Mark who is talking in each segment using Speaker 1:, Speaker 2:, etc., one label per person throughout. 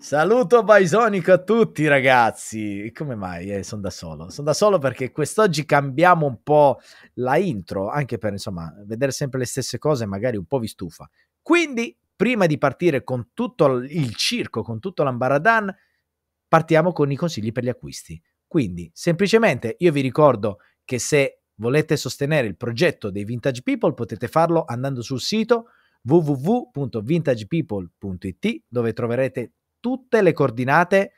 Speaker 1: Saluto Bisonico a tutti ragazzi. Come mai? Eh, sono da solo. Sono da solo perché quest'oggi cambiamo un po' la intro, anche per insomma vedere sempre le stesse cose magari un po' vi stufa. Quindi, prima di partire con tutto il circo, con tutto l'ambaradan, partiamo con i consigli per gli acquisti. Quindi, semplicemente io vi ricordo che se volete sostenere il progetto dei Vintage People potete farlo andando sul sito www.vintagepeople.it dove troverete tutte le coordinate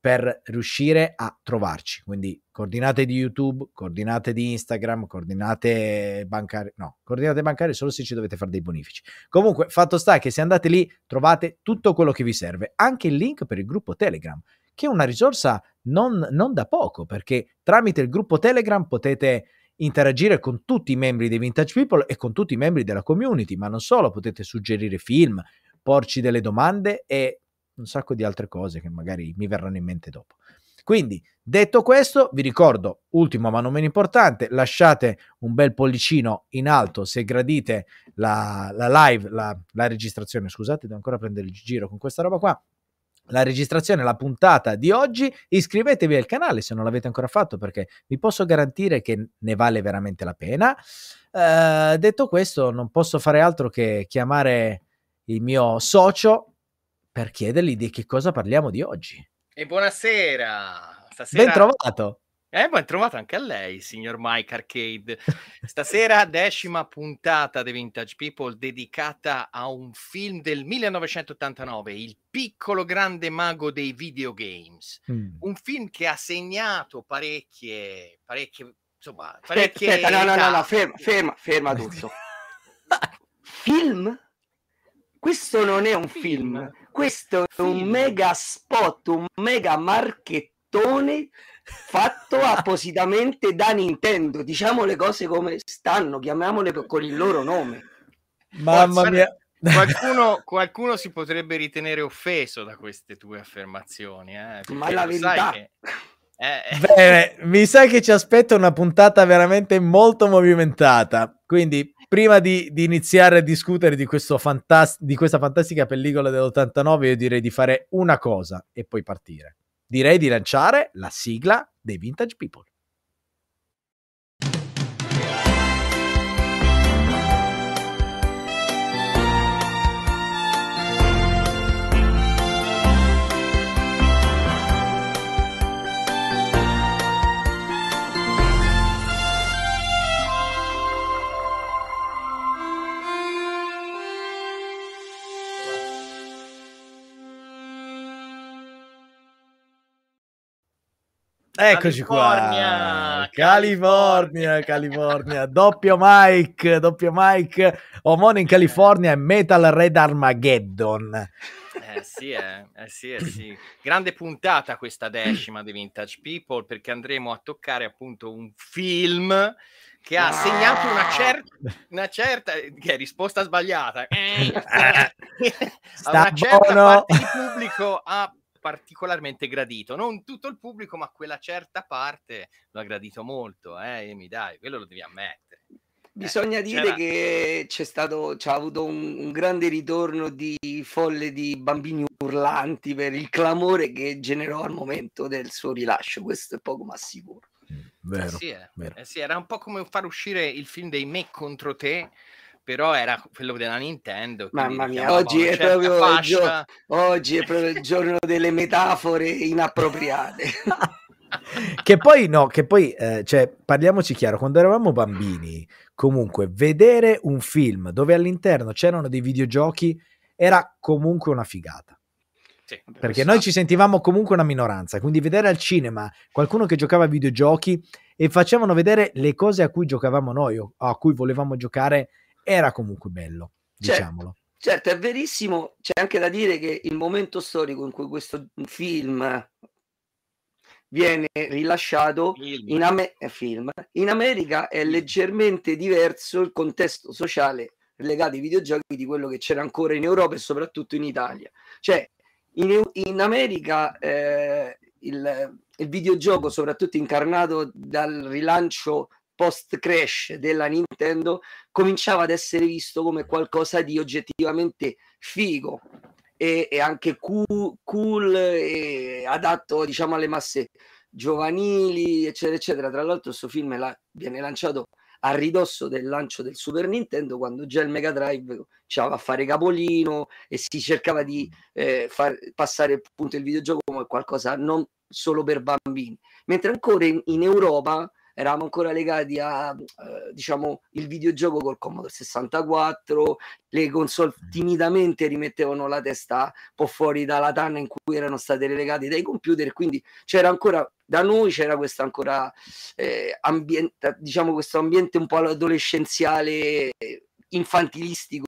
Speaker 1: per riuscire a trovarci. Quindi coordinate di YouTube, coordinate di Instagram, coordinate bancarie. No, coordinate bancarie solo se ci dovete fare dei bonifici. Comunque, fatto sta che se andate lì trovate tutto quello che vi serve, anche il link per il gruppo Telegram, che è una risorsa non, non da poco, perché tramite il gruppo Telegram potete interagire con tutti i membri dei Vintage People e con tutti i membri della community, ma non solo, potete suggerire film, porci delle domande e un sacco di altre cose che magari mi verranno in mente dopo. Quindi, detto questo, vi ricordo, ultimo ma non meno importante, lasciate un bel pollicino in alto se gradite la, la live, la, la, registrazione, scusate, devo ancora prendere il giro con questa roba qua, la registrazione, la puntata di oggi, iscrivetevi al canale se non l'avete ancora fatto perché vi posso garantire che ne vale veramente la pena. Uh, detto questo, non posso fare altro che chiamare il mio socio per chiedergli di che cosa parliamo di oggi.
Speaker 2: E buonasera! Stasera...
Speaker 1: Ben trovato!
Speaker 2: Eh, ben trovato anche a lei, signor Mike Arcade. Stasera decima puntata dei Vintage People dedicata a un film del 1989, Il piccolo grande mago dei videogames. Mm. Un film che ha segnato parecchie, parecchie, insomma, parecchie...
Speaker 3: Aspetta, no, no, no, no, ferma, ferma, ferma tutto. film? Questo non è un film. film questo è un mega spot, un mega marchettone fatto appositamente da Nintendo. Diciamo le cose come stanno, chiamiamole con il loro nome.
Speaker 2: Mamma mia. Qualcuno, qualcuno, si potrebbe ritenere offeso da queste tue affermazioni, eh?
Speaker 3: ma la verità.
Speaker 1: Che... Eh, eh. Bene, mi sa che ci aspetta una puntata veramente molto movimentata. Quindi prima di, di, iniziare a discutere di, fantast- di questa fantastica pellicola dell'89, io direi di fare una cosa e poi partire. Direi di lanciare la sigla dei Vintage People. Eccoci California, qua. California, California, doppio Mike, doppio Mike, Omone in California e Metal Red Armageddon.
Speaker 2: Eh sì, eh, eh sì, eh sì. Grande puntata questa decima di Vintage People perché andremo a toccare appunto un film che ha segnato una certa, una certa che è risposta sbagliata. Eh, una certa parte di pubblico ha particolarmente gradito. Non tutto il pubblico, ma quella certa parte lo ha gradito molto. Eh, mi dai, quello lo devi ammettere.
Speaker 3: Bisogna eh, dire c'era... che c'è stato, c'ha avuto un, un, grande ritorno di folle di bambini urlanti per il clamore che generò al momento del suo rilascio. Questo è poco ma sicuro.
Speaker 2: Vero, eh sì, eh. vero. Eh sì, era un po' come far uscire il film dei me contro te però era quello della Nintendo.
Speaker 3: Mamma mia, oggi è, proprio il gio- oggi è proprio il giorno delle metafore inappropriate.
Speaker 1: che poi no, che poi eh, cioè, parliamoci chiaro, quando eravamo bambini, comunque vedere un film dove all'interno c'erano dei videogiochi era comunque una figata. Sì, perché noi ci sentivamo comunque una minoranza, quindi vedere al cinema qualcuno che giocava a videogiochi e facevano vedere le cose a cui giocavamo noi o a cui volevamo giocare era comunque bello, certo, diciamolo.
Speaker 3: Certo, è verissimo, c'è anche da dire che il momento storico in cui questo film viene rilasciato in, Am- eh, film. in America è leggermente diverso il contesto sociale legato ai videogiochi di quello che c'era ancora in Europa e soprattutto in Italia. Cioè, in, in America eh, il, il, videogioco, soprattutto incarnato dal rilancio post crash della Nintendo cominciava ad essere visto come qualcosa di oggettivamente figo e, e anche cool, cool e adatto diciamo alle masse giovanili, eccetera, eccetera. Tra l'altro, questo film la, viene lanciato a ridosso del lancio del Super Nintendo, quando già il Mega Drive c'era a fare capolino e si cercava di eh, far passare appunto il videogioco come qualcosa non solo per bambini. Mentre ancora in, in Europa eravamo ancora legati a eh, diciamo il videogioco col Commodore 64 le console timidamente rimettevano la testa un po' fuori dalla tanna in cui erano state relegate dai computer quindi c'era ancora da noi c'era questo ancora eh, ambiente diciamo questo ambiente un po' adolescenziale infantilistico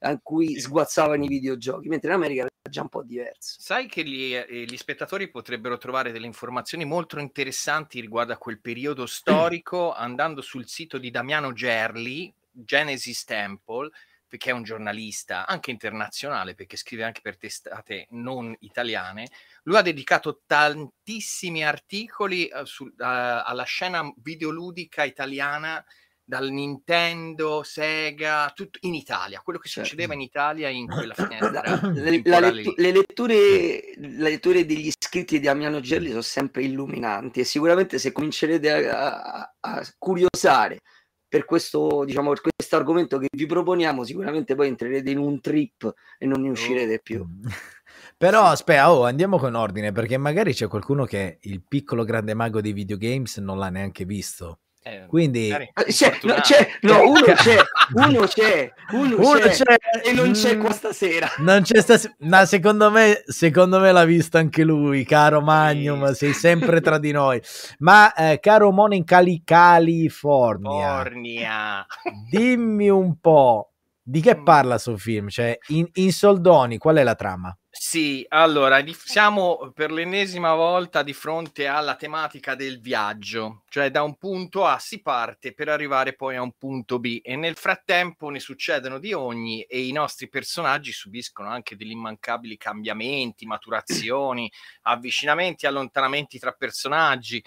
Speaker 3: a cui sguazzavano i videogiochi, mentre in America era già un po' diverso.
Speaker 2: Sai che gli, eh, gli spettatori potrebbero trovare delle informazioni molto interessanti riguardo a quel periodo storico andando sul sito di Damiano Gerli, Genesis Temple, perché è un giornalista anche internazionale, perché scrive anche per testate non italiane. Lui ha dedicato tantissimi articoli uh, su, uh, alla scena videoludica italiana dal Nintendo, Sega, tutto in Italia, quello che certo. succedeva in Italia in quella finestra.
Speaker 3: le, lettu- le, letture, le letture degli scritti di Amiano Gelli sono sempre illuminanti e sicuramente se comincerete a, a, a curiosare per questo, diciamo, per questo argomento che vi proponiamo, sicuramente poi entrerete in un trip e non ne uscirete più.
Speaker 1: Però aspetta, oh, andiamo con ordine perché magari c'è qualcuno che il piccolo grande mago dei videogames non l'ha neanche visto. Eh, Quindi
Speaker 3: ah, c'è, no, c'è, no, uno c'è, uno c'è, uno, uno c'è, c'è, e non c'è mm, qua stasera.
Speaker 1: Non c'è stasera, ma secondo me, secondo me l'ha visto anche lui, caro Magnum, sì. sei sempre tra di noi. Ma eh, caro Mono in Cali, California,
Speaker 2: California,
Speaker 1: dimmi un po' di che mm. parla sul film, cioè in, in soldoni, qual è la trama?
Speaker 2: Sì, allora siamo per l'ennesima volta di fronte alla tematica del viaggio, cioè da un punto A si parte per arrivare poi a un punto B e nel frattempo ne succedono di ogni e i nostri personaggi subiscono anche degli immancabili cambiamenti, maturazioni, avvicinamenti, allontanamenti tra personaggi.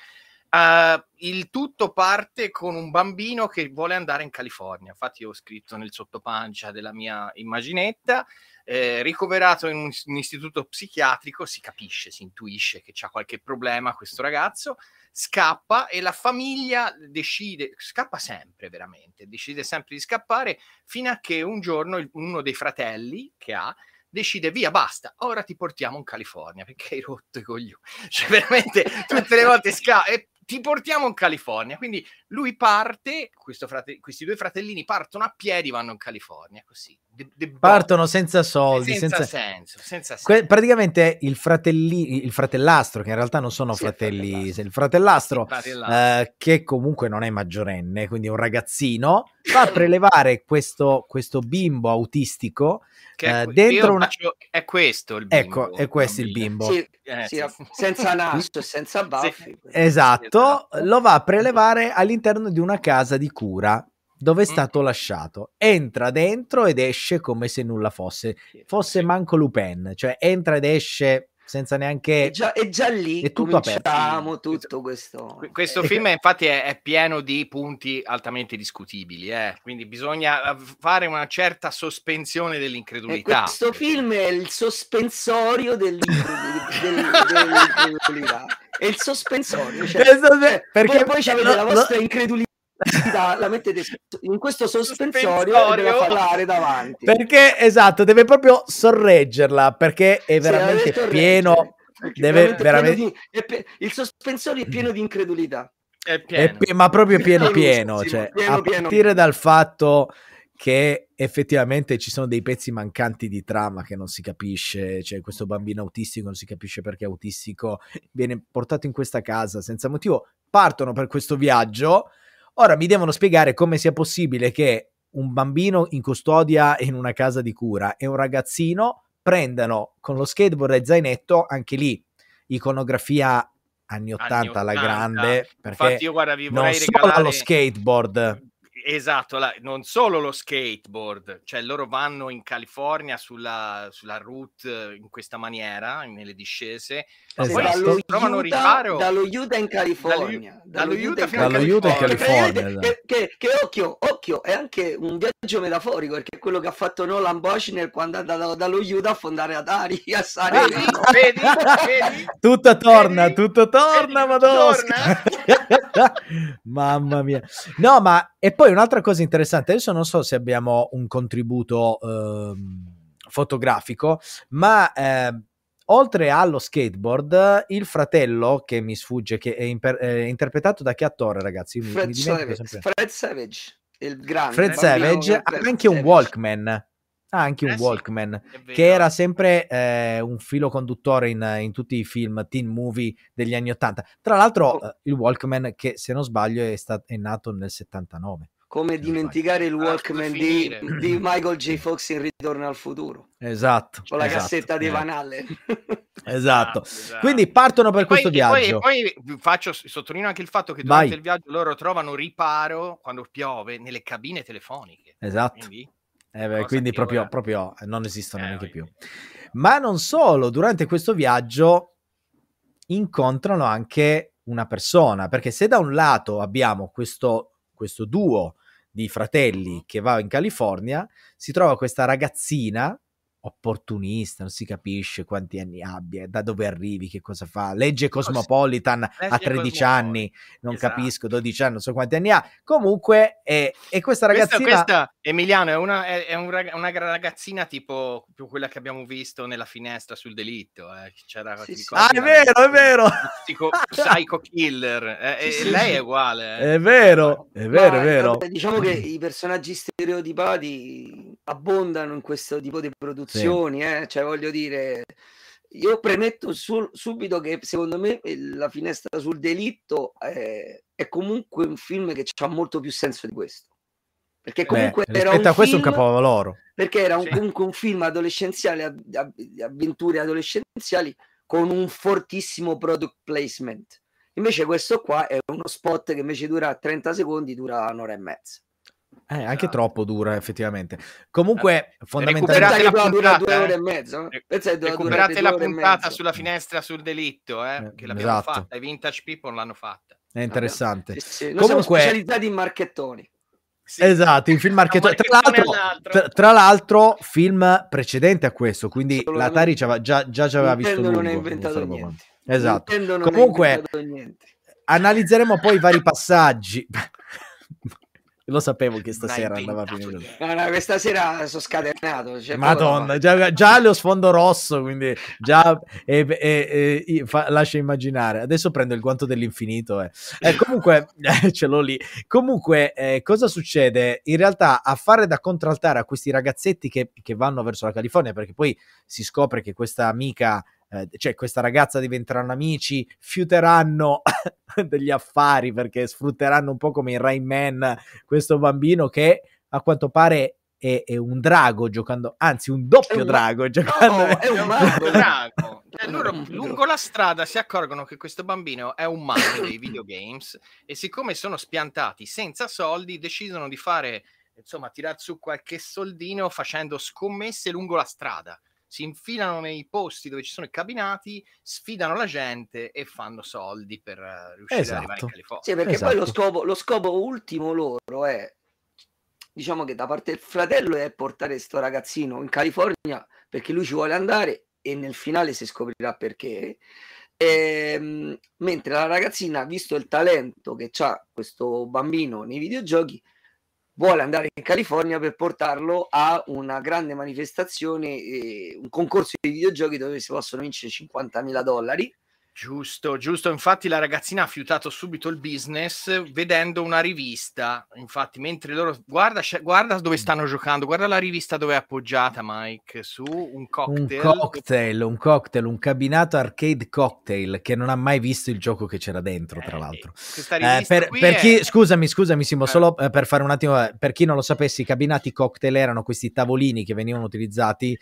Speaker 2: Uh, il tutto parte con un bambino che vuole andare in California. Infatti, ho scritto nel sottopancia della mia immaginetta eh, ricoverato in un, un, istituto psichiatrico, si capisce, si intuisce che c'ha qualche problema questo ragazzo, scappa e la famiglia decide, scappa sempre veramente, decide sempre di scappare fino a che un giorno il, uno dei fratelli che ha decide via, basta, ora ti portiamo in California perché hai rotto i coglioni. Cioè, veramente tutte le volte scappa e ti portiamo in California. Quindi lui parte, frate- questi due fratellini partono a piedi, vanno in California, così.
Speaker 1: De- de- Partono senza soldi, senza,
Speaker 2: senza... senso. Senza senso.
Speaker 1: Que- praticamente il, fratelli- il fratellastro, che in realtà non sono sì, fratelli, il fratellastro, il fratellastro eh, che comunque non è maggiorenne, quindi un ragazzino, fa prelevare questo, questo bimbo autistico
Speaker 2: che eh, dentro una... Faccio, è questo il
Speaker 1: bimbo. Ecco, è questo il bimbo.
Speaker 3: Sì, eh, sì, sì. senza naso e senza baffi.
Speaker 1: Esatto, lo va a prelevare all'interno di una casa di cura dove è mm. stato mm. lasciato. Entra dentro ed esce come se nulla fosse. Fosse manco Lupin, cioè entra ed esce senza neanche...
Speaker 3: E già, e già lì è tutto aperto. tutto questo...
Speaker 2: Questo film infatti è, è, pieno di punti altamente discutibili, eh? quindi bisogna fare una certa sospensione dell'incredulità.
Speaker 3: E questo film è il sospensorio dell'incredulità. è il sospensorio. Cioè, cioè, perché poi, poi avete la vostra incredulità la mettete in questo sospensorio, sospensorio. e deve parlare davanti.
Speaker 1: Perché esatto, deve proprio sorreggerla perché è veramente sì, pieno. Deve veramente...
Speaker 3: Pieno di, il sospensorio è pieno di incredulità.
Speaker 2: È pieno.
Speaker 1: È, ma proprio pieno pieno, cioè, pieno, a partire pieno. dal fatto che effettivamente ci sono dei pezzi mancanti di trama che non si capisce, cioè questo bambino autistico non si capisce perché è autistico, viene portato in questa casa senza motivo, partono per questo viaggio, Ora mi devono spiegare come sia possibile che un bambino in custodia in una casa di cura e un ragazzino prendano con lo skateboard e zainetto anche lì iconografia anni 80, anni 80. alla grande perché Infatti io guarda, vi non solo regalare... lo skateboard
Speaker 2: esatto, la, non solo lo skateboard, cioè loro vanno in California sulla, sulla route in questa maniera, nelle discese,
Speaker 3: ma esatto. poi dallo trovano Utah, riparo dallo Utah in California.
Speaker 2: Dallo, dallo Utah,
Speaker 1: Utah, dallo Utah in California,
Speaker 3: che, che, che, che, occhio, occhio, è anche un viaggio metaforico perché è quello che ha fatto Nolan Boschner quando è andato dallo Utah a fondare Atari a Saremo
Speaker 2: ah, vedi, vedi,
Speaker 1: tutto torna, vedi, tutto torna, madonna mamma mia. No ma e poi un'altra cosa interessante adesso non so se abbiamo un contributo ehm, fotografico ma eh, oltre allo skateboard, il fratello che mi sfugge, che è, imper- è interpretato da che attore, ragazzi?
Speaker 3: Fred, mi Savage. Fred Savage, il grande.
Speaker 1: Fred Savage ha anche un Walkman. Ha anche un eh Walkman sì, che era sempre eh, un filo conduttore in, in, tutti i film, teen movie degli anni 80. Tra l'altro, oh. eh, il Walkman, che se non sbaglio è, stat- è nato nel 79.
Speaker 3: Come dimenticare il Walkman di, di, Michael J. Fox in Ritorno al futuro.
Speaker 1: Esatto.
Speaker 3: Con la
Speaker 1: esatto,
Speaker 3: cassetta di Van Allen.
Speaker 1: esatto. esatto. Quindi partono per poi, questo viaggio.
Speaker 2: Poi, poi faccio, sottolineo anche il fatto che durante Vai. il viaggio loro trovano riparo quando piove nelle cabine telefoniche.
Speaker 1: Esatto. Quindi, eh beh, quindi proprio, proprio, non esistono eh, neanche più. Ma non solo, durante questo viaggio incontrano anche una persona, perché se da un lato abbiamo questo, questo duo di fratelli che va in California, si trova questa ragazzina opportunista, non si capisce quanti anni abbia, da dove arrivi, che cosa fa. Legge Cosmopolitan Legge a 13 Cosmopolitan. anni, non esatto. capisco, 12 anni, non so quanti anni ha. Comunque, è, è questa ragazzina...
Speaker 2: Questa, questa Emiliano, è, una, è, è un, una ragazzina tipo più quella che abbiamo visto nella finestra sul delitto. Eh. C'era,
Speaker 1: sì, sì. Ah, è vero, è vero!
Speaker 2: Psycho, psycho killer. Eh, sì, lei è uguale.
Speaker 1: Eh. È vero, è vero, Ma, è vero.
Speaker 3: Diciamo che i personaggi stereotipati abbondano in questo tipo di produzioni, eh? cioè voglio dire io premetto su, subito che secondo me la finestra sul delitto è, è, comunque un film che ha molto più senso di questo. Perché comunque Beh, era un
Speaker 1: a questo
Speaker 3: film,
Speaker 1: un capolavoro.
Speaker 3: Perché era un, sì. comunque un film adolescenziale, avventure adolescenziali con un fortissimo product placement. Invece questo qua è uno spot che invece dura 30 secondi, dura un'ora e mezza.
Speaker 1: Eh, anche esatto. troppo dura effettivamente. Comunque, eh, fondamentalmente
Speaker 2: la puntata,
Speaker 3: dura due ore e mezzo. Eh?
Speaker 2: Recuperate la puntata sulla finestra sul delitto, eh, che l'abbiamo esatto. fatta. I Vintage People l'hanno fatta.
Speaker 1: È interessante. Sì,
Speaker 3: sì. Noi Comunque, siamo specializzati in marchettoni.
Speaker 1: Sì. Esatto, in film marchettone. Tra l'altro, tra, tra l'altro, film precedente a questo, quindi l'Atari già, già, già ci aveva visto
Speaker 3: non ha inventato niente.
Speaker 1: Esatto. Comunque, analizzeremo poi i vari passaggi. Lo sapevo che stasera andava a finire.
Speaker 3: No, no, questa sera sono scatenato. Cioè
Speaker 1: Madonna, già, già le ho sfondo rosso, quindi già e, e, e, fa, lascia immaginare. Adesso prendo il guanto dell'infinito. Eh. Eh, comunque, ce l'ho lì. Comunque, eh, cosa succede? In realtà, a fare da contraltare a questi ragazzetti che, che vanno verso la California, perché poi si scopre che questa amica eh, cioè questa ragazza diventeranno amici, fiuteranno degli affari perché sfrutteranno un po' come in Rain Man questo bambino che a quanto pare è, è un drago giocando, anzi un doppio un... drago giocando.
Speaker 3: No, è un mago
Speaker 2: drago. Cioè, loro lungo la strada si accorgono che questo bambino è un mago dei videogames e siccome sono spiantati senza soldi decidono di fare insomma tirar su qualche soldino facendo scommesse lungo la strada si infilano nei posti dove ci sono i cabinati, sfidano la gente e fanno soldi per uh, riuscire esatto. ad arrivare in esatto. California.
Speaker 3: Sì, perché esatto. poi lo esatto. scopo, lo scopo ultimo loro è diciamo che da parte del fratello è portare questo ragazzino in California perché lui ci vuole andare e nel finale si scoprirà perché. E, ehm, mentre la ragazzina, visto il talento che ha questo bambino nei videogiochi, vuole andare in California per portarlo a una grande manifestazione, eh, un concorso di videogiochi dove si possono vincere 50.000 dollari
Speaker 2: Giusto, giusto. Infatti la ragazzina ha fiutato subito il business vedendo una rivista. Infatti, mentre loro... Guarda, guarda dove stanno giocando, guarda la rivista dove è appoggiata, Mike, su un cocktail.
Speaker 1: Un cocktail, un cocktail, un cabinato arcade cocktail che non ha mai visto il gioco che c'era dentro, tra eh, l'altro. Eh, per, per chi, Scusami, scusami Simo, eh. solo eh, per fare un attimo, eh, per chi non lo sapesse, i cabinati cocktail erano questi tavolini che venivano utilizzati,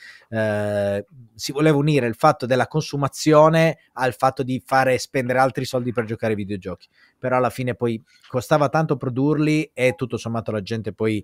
Speaker 1: si voleva unire il fatto della consumazione al fatto di di fare spendere altri soldi per giocare ai videogiochi. Però alla fine poi costava tanto produrli e tutto sommato la gente poi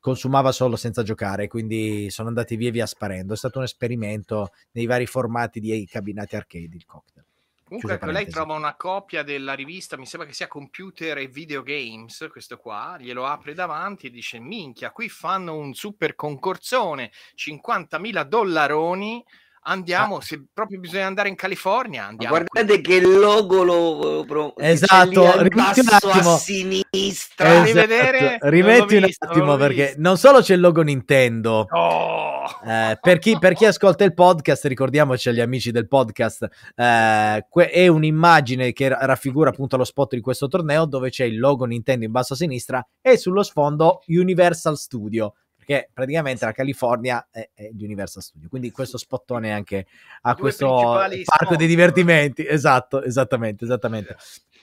Speaker 1: consumava solo senza giocare, quindi sono andati via via sparendo. È stato un esperimento nei vari formati di cabinati arcade il cocktail.
Speaker 2: Comunque ecco, lei trova una copia della rivista, mi sembra che sia Computer e Videogames, questo qua, glielo apre davanti e dice minchia, qui fanno un super concorsone, 50.000 dollaroni andiamo, ah. se proprio bisogna andare in California, andiamo.
Speaker 3: guardate qui. che logo lo pro,
Speaker 1: esatto, rimetti un attimo
Speaker 3: a sinistra.
Speaker 1: Esatto. Rimetti un visto, attimo perché visto. non solo c'è il logo Nintendo.
Speaker 2: Oh.
Speaker 1: Eh, per, chi, per, chi, ascolta il podcast, ricordiamoci agli amici del podcast, eh, que- è un'immagine che raffigura appunto lo spot di questo torneo dove c'è il logo Nintendo in basso a sinistra e sullo sfondo Universal Studio perché praticamente la California è, è di Universal Studio, quindi questo spottone anche a Due questo parco dei divertimenti, esatto, esattamente, esattamente.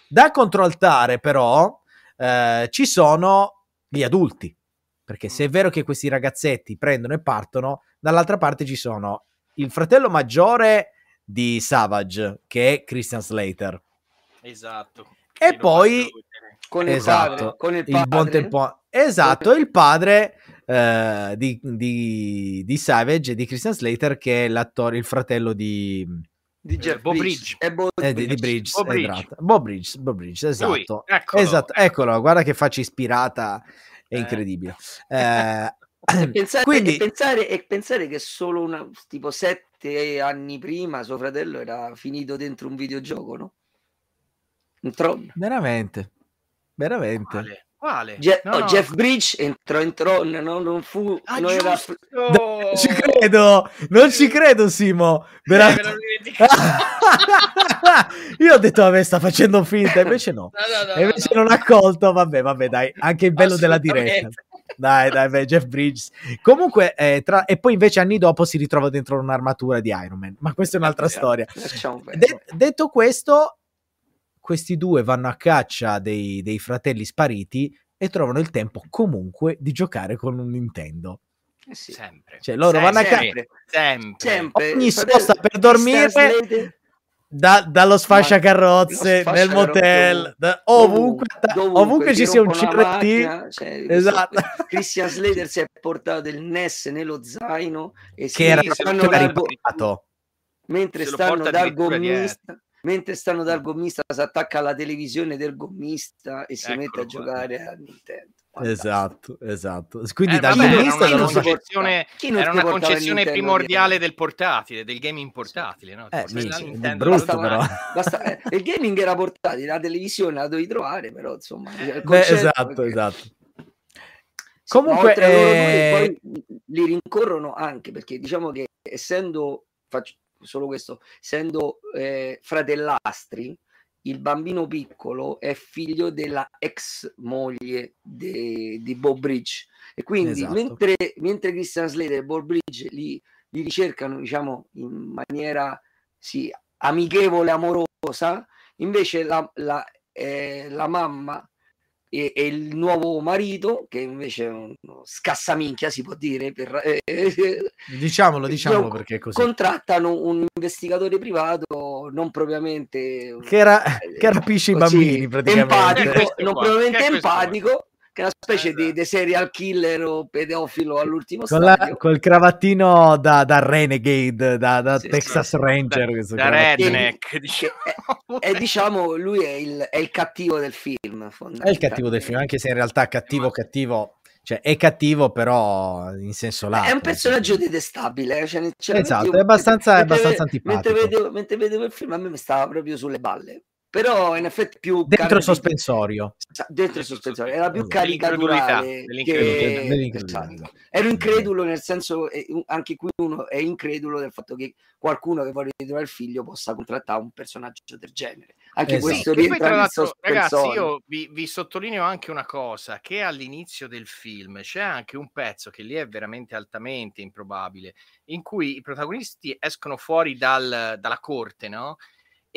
Speaker 1: Da controllare però eh, ci sono gli adulti, perché se è vero che questi ragazzetti prendono e partono, dall'altra parte ci sono il fratello maggiore di Savage, che è Christian Slater.
Speaker 2: Esatto.
Speaker 1: E poi
Speaker 3: con il esatto, padre, con il, padre. il buon
Speaker 1: tempo. Esatto, il padre eh, di, di, di, Savage e di Christian Slater, che è l'attore, il fratello di,
Speaker 3: di eh, Jeff Bob Bridge.
Speaker 1: Bridge. Bo- eh, di, di Bridge,
Speaker 2: Bob Bridge.
Speaker 1: Esatto. Bob Bridge, Bob Bridge esatto. Lui, eccolo, esatto. Eccolo, guarda che faccia ispirata, è eh. incredibile. Eh,
Speaker 3: e, pensare, Quindi... e, pensare, e pensare che solo una, tipo sette anni prima suo fratello era finito dentro un videogioco, no? Un Tron.
Speaker 1: Veramente, veramente.
Speaker 2: Vale. Quale?
Speaker 3: Je- no, no. Jeff Bridge entrò in Tron, no? non fu...
Speaker 2: Ah,
Speaker 3: non
Speaker 2: era...
Speaker 1: non ci credo, non ci credo Simo. Veramente... Io ho detto, vabbè, sta facendo finta, invece no. invece non ha colto, vabbè, vabbè, dai, anche il bello della diretta. Dai, dai, beh, Jeff Bridges. Comunque, eh, tra... e poi invece anni dopo si ritrova dentro un'armatura di Iron Man, ma questa è un'altra storia. De- detto questo, questi due vanno a caccia dei, dei fratelli spariti e trovano il tempo comunque di giocare con un Nintendo.
Speaker 2: Eh sì. Sempre.
Speaker 1: Cioè, loro
Speaker 2: sempre,
Speaker 1: vanno a
Speaker 2: caccia. Sempre.
Speaker 3: sempre.
Speaker 1: Ogni sosta per dormire da, dallo sfasciacarrozze Ma, nel motel, da, ovunque, dovunque, ovunque ci sia un CRT.
Speaker 3: Cioè, esatto. Christian Slater si è portato il NES nello zaino
Speaker 1: e che era stanno dal,
Speaker 3: mentre stanno dal gommista mentre stanno dal gommista si attacca alla televisione del gommista e si Eccolo mette a qua. giocare a Nintendo.
Speaker 1: Fantastico. Esatto, esatto. Quindi
Speaker 2: eh,
Speaker 1: dal
Speaker 2: vabbè, gommista era una concezione, era una concezione primordiale del portatile, del gaming portatile. No?
Speaker 1: Eh, Nintendo, brutto, basta, però.
Speaker 3: Basta, eh, il gaming era portatile, la televisione la dovevi trovare, però insomma.
Speaker 1: Beh, esatto, perché... esatto. Comunque,
Speaker 3: eh... poi li rincorrono anche perché diciamo che essendo faccio, solo questo, essendo eh, fratellastri, il bambino piccolo è figlio della ex moglie di Bob Bridge e quindi esatto. mentre, mentre Christian Slater e Bob Bridge li, li ricercano diciamo in maniera sì, amichevole, amorosa, invece la, la, eh, la mamma e, e, il nuovo marito, che invece è uno scassaminchia, si può dire, per, eh,
Speaker 1: diciamolo, diciamolo perché è così.
Speaker 3: Contrattano un investigatore privato non propriamente
Speaker 1: che, era, che rapisce così, i bambini praticamente.
Speaker 3: Empatico, non propriamente empatico, che è una specie esatto. di, di, serial killer o pedofilo all'ultimo
Speaker 1: con stadio. La, col cravattino da, da Renegade, da, da sì, Texas sì, Ranger.
Speaker 2: Da, da redneck. Diciamo.
Speaker 3: E, diciamo, lui è il, è il, cattivo del film.
Speaker 1: È il cattivo del film, anche se in realtà cattivo cattivo... Cioè, è cattivo, però in senso lato.
Speaker 3: È un personaggio detestabile. Cioè,
Speaker 1: cioè esatto, è abbastanza, mentre, è abbastanza antipatico.
Speaker 3: Mentre vedevo, mentre vedevo il film, a me mi stava proprio sulle balle però in effetti più
Speaker 1: dentro il sospensorio.
Speaker 3: Dentro il sospensorio. era più caricaturale che... esatto. ero incredulo nel senso anche qui uno è incredulo del fatto che qualcuno che vuole ritrovare il figlio possa contrattare un personaggio del genere. Anche esatto. questo
Speaker 2: sì, rientra nel ragazzi io vi, vi, sottolineo anche una cosa che all'inizio del film c'è anche un pezzo che lì è veramente altamente improbabile in cui i protagonisti escono fuori dal, dalla corte no?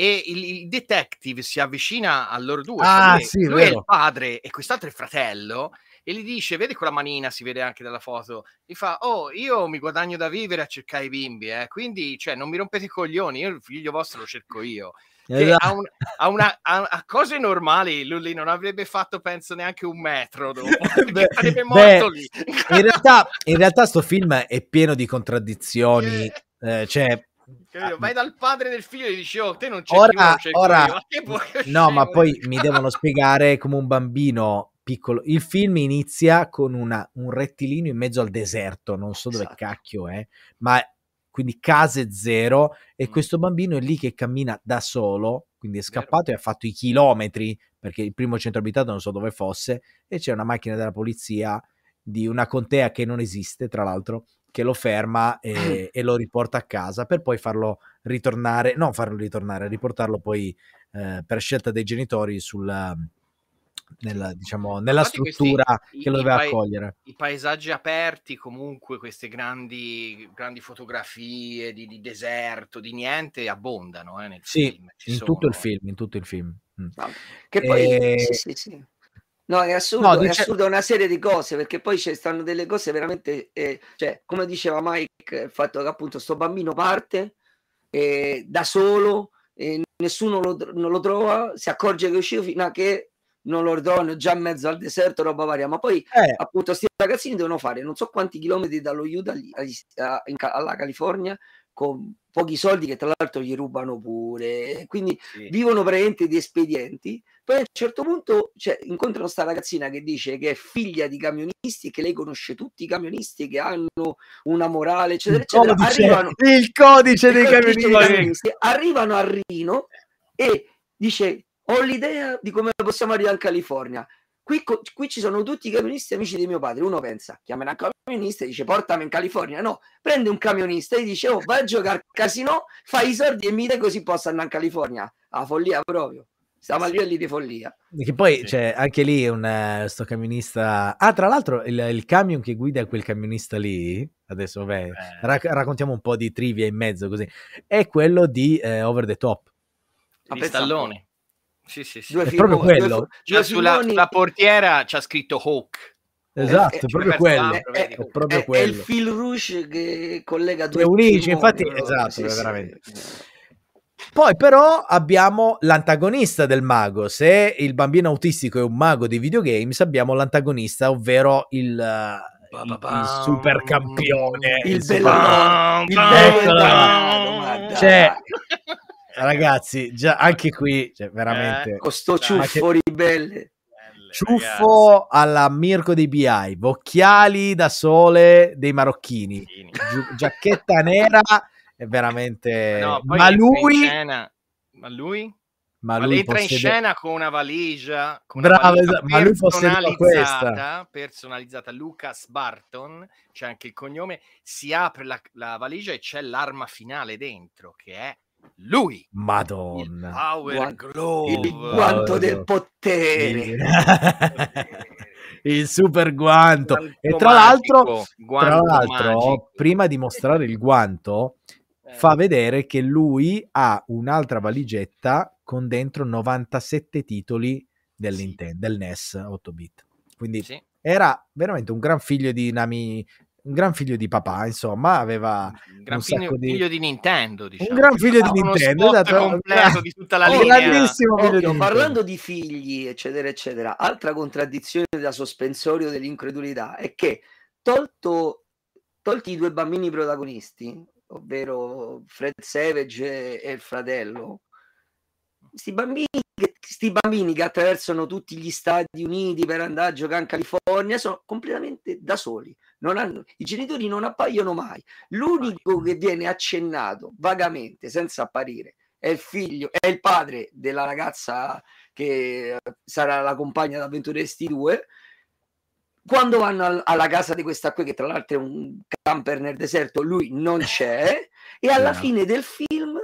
Speaker 2: E il, il, detective si avvicina a loro due.
Speaker 1: Ah,
Speaker 2: cioè
Speaker 1: sì,
Speaker 2: lui è il padre e quest'altro è il fratello. e gli dice, vede quella manina, si vede anche dalla foto, gli fa, oh, io mi guadagno da vivere a cercare i bimbi, eh, quindi cioè, non mi rompete i coglioni, io il figlio vostro lo cerco io. Esatto. A, un, a, una, a, a, cose normali lui non avrebbe fatto penso neanche un metro dopo beh, sarebbe morto beh, lì
Speaker 1: in realtà in realtà sto film è pieno di contraddizioni eh, cioè
Speaker 2: Vai dal padre del figlio e dici, oh, te non c'è
Speaker 1: ora, più, ora... no, ma poi mi devono spiegare come un bambino piccolo. Il film inizia con una, un rettilineo in mezzo al deserto, non so dove esatto. cacchio è, ma quindi case zero e mm. questo bambino è lì che cammina da solo, quindi è scappato Vero. e ha fatto i chilometri perché il primo centro abitato non so dove fosse e c'è una macchina della polizia di una contea che non esiste, tra l'altro, che lo ferma e, e, lo riporta a casa per poi farlo ritornare, non farlo ritornare, riportarlo poi eh, per scelta dei genitori sulla, nella, diciamo, nella struttura questi, che lo deve pa- accogliere.
Speaker 2: I paesaggi aperti, comunque queste grandi, grandi fotografie di, di, deserto, di niente, abbondano eh, nel
Speaker 1: sì,
Speaker 2: film.
Speaker 1: Ci in sono, tutto il film, in tutto il film.
Speaker 3: Mm. Che poi... E... Sì, sì, sì. No, è assurdo, no, dice... è assurdo una serie di cose perché poi ci stanno delle cose veramente, eh, cioè, come diceva Mike, il fatto che appunto sto bambino parte eh, da solo, eh, nessuno lo, non lo trova, si accorge che è uscito fino a che non lo ritrovo già in mezzo al deserto, roba varia. Ma poi, eh. appunto, questi ragazzini devono fare non so quanti chilometri dallo Utah alla California con pochi soldi che tra l'altro gli rubano pure, quindi sì. vivono praticamente di espedienti. Poi a un certo punto cioè, incontrano sta ragazzina che dice che è figlia di camionisti e che lei conosce tutti i camionisti che hanno una morale, eccetera, eccetera.
Speaker 1: Codice, arrivano, il codice dei camionisti. dei camionisti.
Speaker 3: Arrivano a Rino e dice ho l'idea di come possiamo arrivare in California. Qui, qui, ci sono tutti i camionisti amici di mio padre. Uno pensa, chiama un camionista e dice portami in California. No, prende un camionista e dice oh vai a giocare al casino, fai i soldi e mi dai così posso andare in California. La follia proprio. Stiamo sì. a livelli di follia.
Speaker 1: Che poi sì. cioè, anche lì un uh, sto camionista. Ah, tra l'altro, il, il, camion che guida quel camionista lì. Adesso vabbè, eh. rac- raccontiamo un po' di trivia in mezzo così. È quello di eh, Over the Top.
Speaker 2: Di Stallone. Sì, sì, sì.
Speaker 1: Due è proprio quello. Due,
Speaker 2: due sulla, sulla, portiera c'ha scritto Hawk.
Speaker 1: Esatto, è, è proprio quello. È, è, proprio quello.
Speaker 3: è, il fil rouge che collega
Speaker 1: due. Che unisce, infatti, esatto, sì, veramente. Sì. Poi però abbiamo l'antagonista del mago. Se il bambino autistico è un mago dei videogames, abbiamo l'antagonista, ovvero il, il, il super campione.
Speaker 3: Il, il bellone. Il bellone.
Speaker 1: Cioè, ragazzi, già anche qui, cioè, veramente. Eh,
Speaker 3: con sto ciuffo che... ribelle.
Speaker 1: Ciuffo alla Mirko dei BI, occhiali da sole dei marocchini, Gi- giacchetta nera, è veramente...
Speaker 2: No, ma lui... Ma lui? Ma, ma lui entra possede... in scena con una valigia, con
Speaker 1: Bravo, una valigia ma lui personalizzata,
Speaker 2: personalizzata Lucas Barton, c'è anche il cognome, si apre la, la valigia e c'è l'arma finale dentro, che è lui.
Speaker 1: Madonna.
Speaker 2: Il power glove.
Speaker 3: Il guanto del potere.
Speaker 1: il super guanto. Guanto e tra l'altro, tra l'altro prima di mostrare il guanto, eh. fa vedere che lui ha un'altra valigetta con dentro 97 titoli del, sì. Nintendo, del NES 8 bit. Quindi sì. era veramente un gran figlio di Nami un gran figlio di papà, insomma, aveva
Speaker 2: un gran un figlio, di... figlio, di... Nintendo, diciamo.
Speaker 1: Un gran figlio di Nintendo,
Speaker 2: esatto. completo di tutta la oh, linea.
Speaker 3: Grandissimo figlio Occhio, di parlando di figli, eccetera, eccetera, altra contraddizione da sospensorio dell'incredulità è che tolto, tolti i due bambini protagonisti, ovvero Fred Savage e il fratello, questi bambini, questi bambini che attraversano tutti gli Stati Uniti per andare a giocare in California sono completamente da soli. Hanno, I genitori non appaiono mai. L'unico che viene accennato vagamente, senza apparire, è il figlio, è il padre della ragazza che sarà la compagna d'avventuristi 2. Quando vanno alla casa di questa qui, che tra l'altro è un camper nel deserto, lui non c'è. e alla fine del film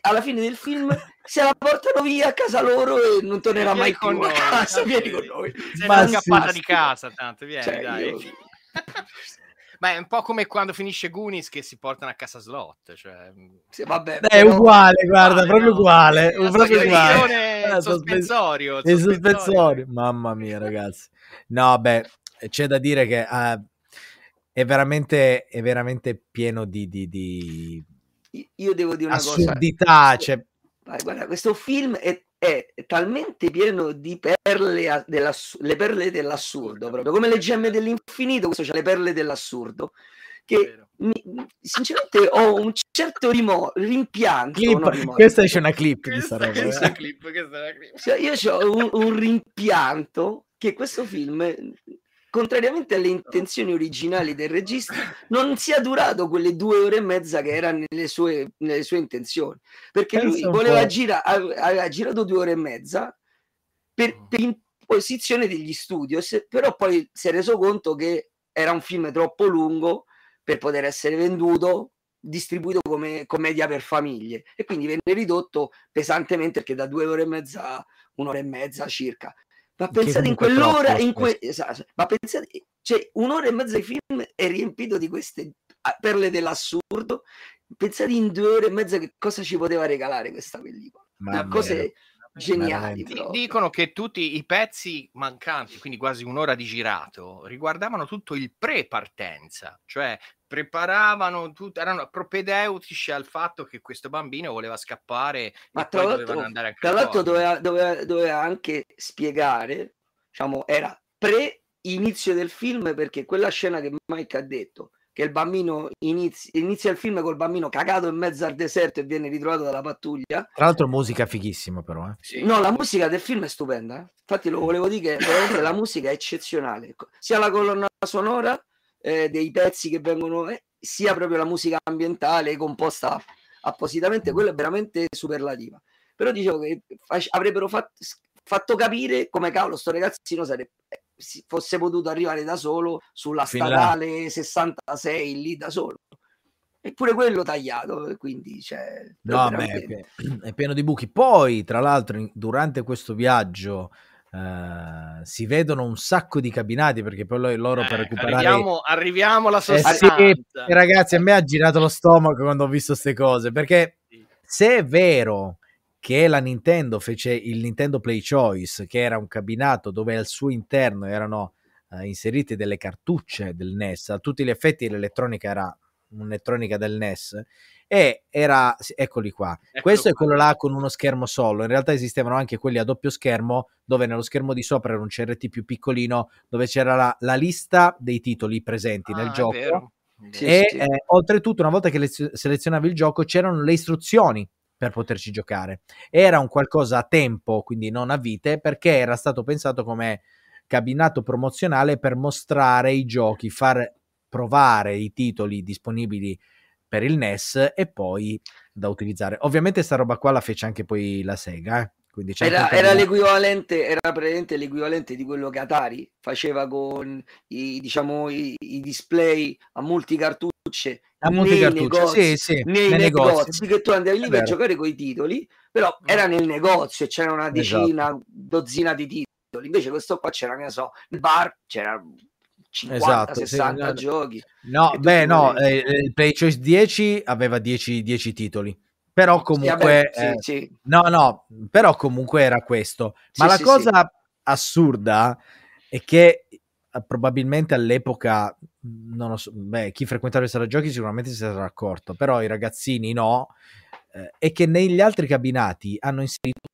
Speaker 3: alla fine del film se la portano via a casa loro e non tornerà mai più noi, a casa. Vieni con noi.
Speaker 2: Sei Ma scappata sì, di casa, tanto vieni, cioè, dai. Io... Ma è un po' come quando finisce Goonies che si portano a casa slot. Cioè...
Speaker 3: Sì, vabbè,
Speaker 1: è uguale, guarda, uguale, proprio no, uguale. Proprio uguale.
Speaker 2: il sospensorio.
Speaker 1: Il sospensorio. Mamma mia, ragazzi. No, beh, c'è da dire che uh, è, veramente, è veramente pieno di, di, di...
Speaker 3: Io devo dire una
Speaker 1: assurdità.
Speaker 3: cosa.
Speaker 1: Cioè...
Speaker 3: Guarda, questo film è, è, talmente pieno di perle, le perle dell'assurdo, proprio come le gemme dell'infinito, questo c'è le perle dell'assurdo che mi, sinceramente ho un certo rimo, rimpianto.
Speaker 1: Clip, questa è una clip di questa roba.
Speaker 2: Questa eh. clip, questa è una clip.
Speaker 3: Cioè, io ho un, un, rimpianto che questo film, contrariamente alle intenzioni originali del regista, non sia durato quelle due ore e mezza che era nelle sue, nelle sue intenzioni. Perché Penso lui voleva girare, aveva girato due ore e mezza per, mm. per imposizione degli studios, però poi si è reso conto che era un film troppo lungo per poter essere venduto distribuito come commedia per famiglie e quindi venne ridotto pesantemente perché da due ore e mezza a un'ora e mezza circa ma pensate in quell'ora in que- esatto, ma pensate cioè un'ora e mezza di film è riempito di queste perle dell'assurdo. Pensate in due ore e mezza che cosa ci poteva regalare questa pellicola? Cose geniali.
Speaker 2: Dicono che tutti i pezzi mancanti, quindi quasi un'ora di girato, riguardavano tutto il pre-partenza, cioè preparavano tutto, erano propedeutici al fatto che questo bambino voleva scappare
Speaker 3: Ma tra l'altro, andare a tra l'altro doveva, doveva, doveva anche spiegare, diciamo, era pre-inizio del film perché quella scena che Mike ha detto che il bambino inizia, inizia, il film col bambino cagato in mezzo al deserto e viene ritrovato dalla pattuglia.
Speaker 1: Tra l'altro musica fighissima però. Eh.
Speaker 3: Sì. No, la musica del film è stupenda. Eh. Infatti lo volevo dire che la musica è eccezionale. Ecco, sia la colonna sonora eh, dei pezzi che vengono, eh, sia proprio la musica ambientale composta appositamente, quella è veramente superlativa. Però dicevo che avrebbero fatto, fatto capire come cavolo sto ragazzino sarebbe si fosse potuto arrivare da solo sulla Fin statale là. 66 lì da solo. Eppure quello tagliato quindi cioè,
Speaker 1: no, beh, è pieno di buchi. Poi tra l'altro durante questo viaggio Uh, si vedono un sacco di cabinati perché poi loro eh, per recuperare
Speaker 2: arriviamo, arriviamo alla sostanza eh sì,
Speaker 1: ragazzi a me ha girato lo stomaco quando ho visto queste cose perché se è vero che la Nintendo fece il Nintendo Play Choice, che era un cabinato dove al suo interno erano uh, inserite delle cartucce del NES, a tutti gli effetti l'elettronica era un'elettronica del NES e era eccoli qua Eccolo questo qua. è quello là con uno schermo solo in realtà esistevano anche quelli a doppio schermo dove nello schermo di sopra era un CRT più piccolino dove c'era la, la lista dei titoli presenti ah, nel gioco sì, e sì. Eh, oltretutto una volta che le, selezionavi il gioco c'erano le istruzioni per poterci giocare. Era un qualcosa a tempo, quindi non a vite, perché era stato pensato come cabinato promozionale per mostrare i giochi, far provare i titoli disponibili per il NES e poi da utilizzare. Ovviamente sta roba qua la fece anche poi la Sega, eh?
Speaker 3: Era, era, l'equivalente, era praticamente l'equivalente di quello che Atari faceva con i, diciamo, i, i display a multicartucce
Speaker 1: a multicartucce, negozi, sì, sì,
Speaker 3: nei, nei negozi. negozi. che tu andavi lì per giocare con i titoli, però mm. era nel negozio e c'era una decina, esatto. dozzina di titoli. Invece questo qua c'era, ne so, il bar, c'era 50, esatto, 60 sì, giochi.
Speaker 1: No, beh, no, eh, il Play Choice 10 aveva 10, 10 titoli però comunque sì, vabbè, eh, sì. no no però comunque era questo ma la cosa assurda è che eh, probabilmente all'epoca non lo so beh chi frequentava le sale giochi sicuramente si sarà accorto però i ragazzini no eh, e che negli altri cabinati hanno inserito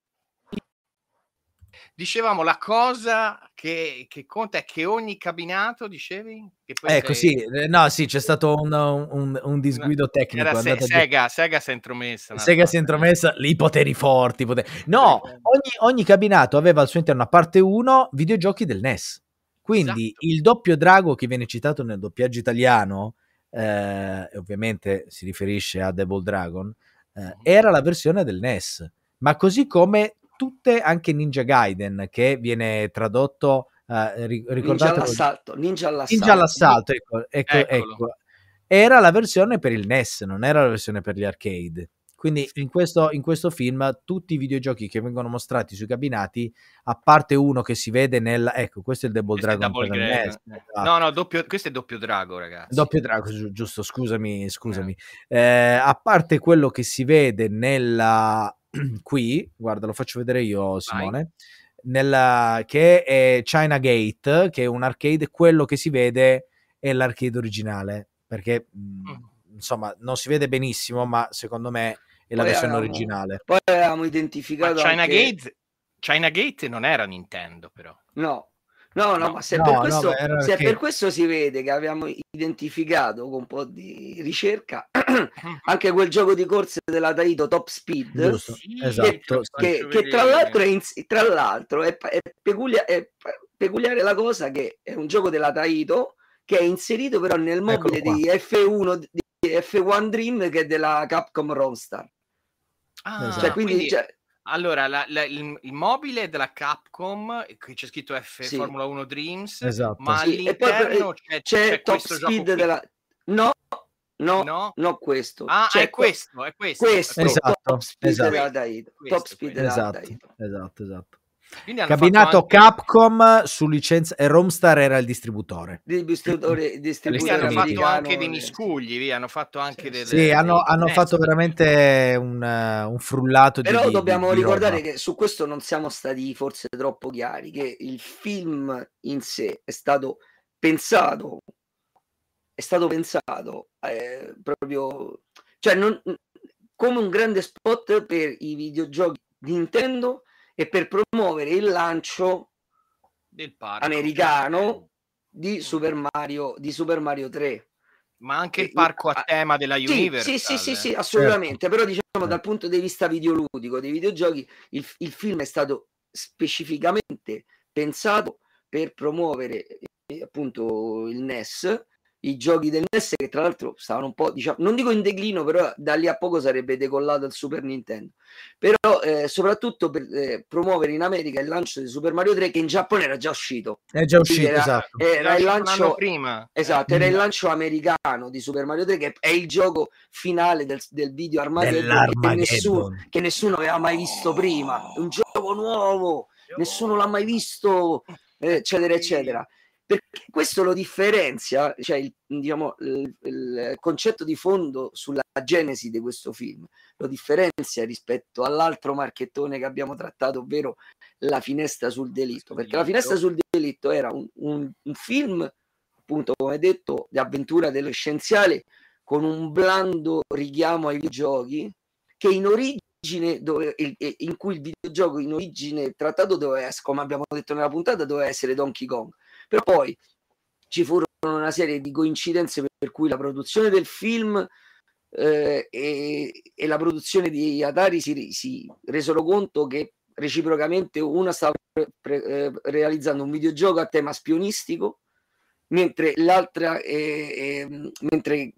Speaker 2: dicevamo la cosa che, che, conta è che ogni cabinato, dicevi?
Speaker 1: ecco, sei... sì, eh, no, sì, c'è stato un, un, un disguido tecnico.
Speaker 2: Era se, Sega, Sega si è intromessa.
Speaker 1: Sega si è intromessa, lì poteri forti. Poteri... No, ogni, ogni, cabinato aveva al suo interno, a parte uno, videogiochi del NES. Quindi esatto. il doppio drago che viene citato nel doppiaggio italiano, eh, ovviamente si riferisce a Devil Dragon, eh, era la versione del NES. Ma così come tutte, anche Ninja Gaiden, che viene tradotto, uh, ricordate? Ninja
Speaker 3: all'assalto, Ninja all'assalto.
Speaker 1: Ninja all'assalto, ecco, ecco, ecco. Era la versione per il NES, non era la versione per gli arcade. Quindi in questo, in questo, film tutti i videogiochi che vengono mostrati sui cabinati, a parte uno che si vede nel... Ecco, questo è il Double questo Dragon. Double NES,
Speaker 2: esatto. No, no, doppio, questo è doppio drago, ragazzi.
Speaker 1: Doppio drago, giusto, scusami, scusami. Eh. Eh, a parte quello che si vede nella qui, guarda, lo faccio vedere io, Simone, nella, che è China Gate, che è un arcade, quello che si vede è l'arcade originale, perché mm. insomma non si vede benissimo, ma secondo me è la poi versione avevamo, originale.
Speaker 3: Poi avevamo identificato
Speaker 2: China anche... Gate China Gate non era Nintendo, però.
Speaker 3: No, No, no, no, ma se, no, per, questo, no, se per, questo, si vede che abbiamo identificato con un po' di ricerca anche quel gioco di corse della Taito Top Speed,
Speaker 1: sì, esatto,
Speaker 3: che, che, che, tra l'altro, è, in, tra l'altro è, è, peculiare, è, peculiare la cosa che è un gioco della Taito che è inserito però nel mobile di F1 di F1 Dream che è della Capcom Ronstar.
Speaker 2: Ah, cioè, quindi, quindi... Cioè, allora, la, la, il, il, mobile della Capcom, qui c'è scritto F sì. Formula 1 Dreams, esatto. ma sì. all'interno poi, c'è, c'è, c'è
Speaker 3: Top Speed della... No, no, no, no questo.
Speaker 2: Ah,
Speaker 3: c'è
Speaker 2: è questo, è questo.
Speaker 3: Questo,
Speaker 1: esatto,
Speaker 3: Top Speed esatto. della Daito. Top Speed
Speaker 1: esatto, esatto, esatto. Cabinato anche... Capcom su licenza e Romstar era il distributore.
Speaker 3: Distributore, distributore
Speaker 2: hanno fatto anche dei miscugli, via, hanno fatto anche delle,
Speaker 1: Sì, hanno, hanno fatto veramente un, uh, un frullato
Speaker 3: Però di dobbiamo di, ricordare che su questo non siamo stati forse troppo chiari, che il film in sé è stato pensato è stato pensato eh, proprio cioè non, come un grande spot per i videogiochi Nintendo e per promuovere il lancio
Speaker 2: del parco
Speaker 3: americano di Super Mario, di Super Mario 3
Speaker 2: ma anche il parco a tema della Universal.
Speaker 3: Sì, sì, sì, sì, assolutamente. Certo. Però diciamo dal punto di vista videoludico dei videogiochi, il, il, film è stato specificamente pensato per promuovere eh, appunto il NES i giochi del NES che tra l'altro stavano un po' diciamo non dico in declino però da lì a poco sarebbe decollato il Super Nintendo. Però eh, soprattutto per eh, promuovere in America il lancio di Super Mario 3 che in Giappone era già uscito.
Speaker 1: È già uscito era, esatto.
Speaker 3: era il lancio prima esatto era il lancio americano di Super Mario 3 che è il gioco finale del, del video Armageddon che nessuno, che nessuno aveva mai visto prima. Un gioco nuovo nessuno l'ha mai visto eccetera eccetera perché questo lo differenzia, cioè il, diciamo, il, il, concetto di fondo sulla genesi di questo film lo differenzia rispetto all'altro marchettone che abbiamo trattato, ovvero la finestra sul delitto, perché la finestra sul delitto era un, un, un film, appunto, come detto, di avventura adolescenziale con un blando richiamo ai videogiochi che in origine dove, in cui il videogioco in origine trattato doveva essere, come abbiamo detto nella puntata, doveva essere Donkey Kong però poi ci furono una serie di coincidenze per cui la produzione del film eh, e, e, la produzione di Atari si, si resero conto che reciprocamente una stava pre, pre, eh, realizzando un videogioco a tema spionistico mentre l'altra, eh, mentre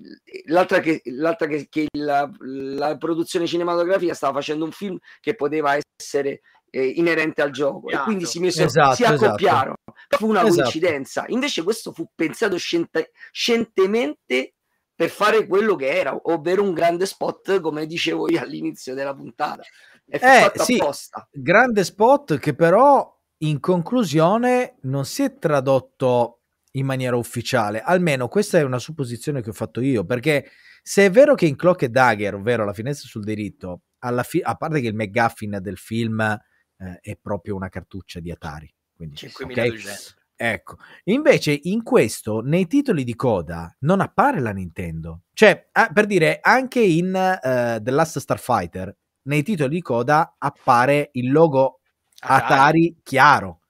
Speaker 3: l'altra, che, l'altra che, che la, la, produzione cinematografica stava facendo un film che poteva essere eh, inerente al gioco e quindi si, messo, esatto, si esatto. accoppiarono. Esatto. Fu una esatto. coincidenza. Invece questo fu pensato scient- scientemente per fare quello che era, ovvero un grande spot, come dicevo io all'inizio della puntata.
Speaker 1: È eh, fatto sì, apposta. Grande spot che però in conclusione non si è tradotto in maniera ufficiale. Almeno questa è una supposizione che ho fatto io, perché se è vero che in Clock e Dagger, ovvero la finestra sul diritto, alla fi- a parte che il McGuffin del film eh, è proprio una cartuccia di Atari. Quindi, 5200. Okay? Ecco, invece in questo, nei titoli di coda, non appare la Nintendo. Cioè, ah, per dire, anche in uh, The Last Starfighter, nei titoli di coda appare il logo Atari, Atari chiaro,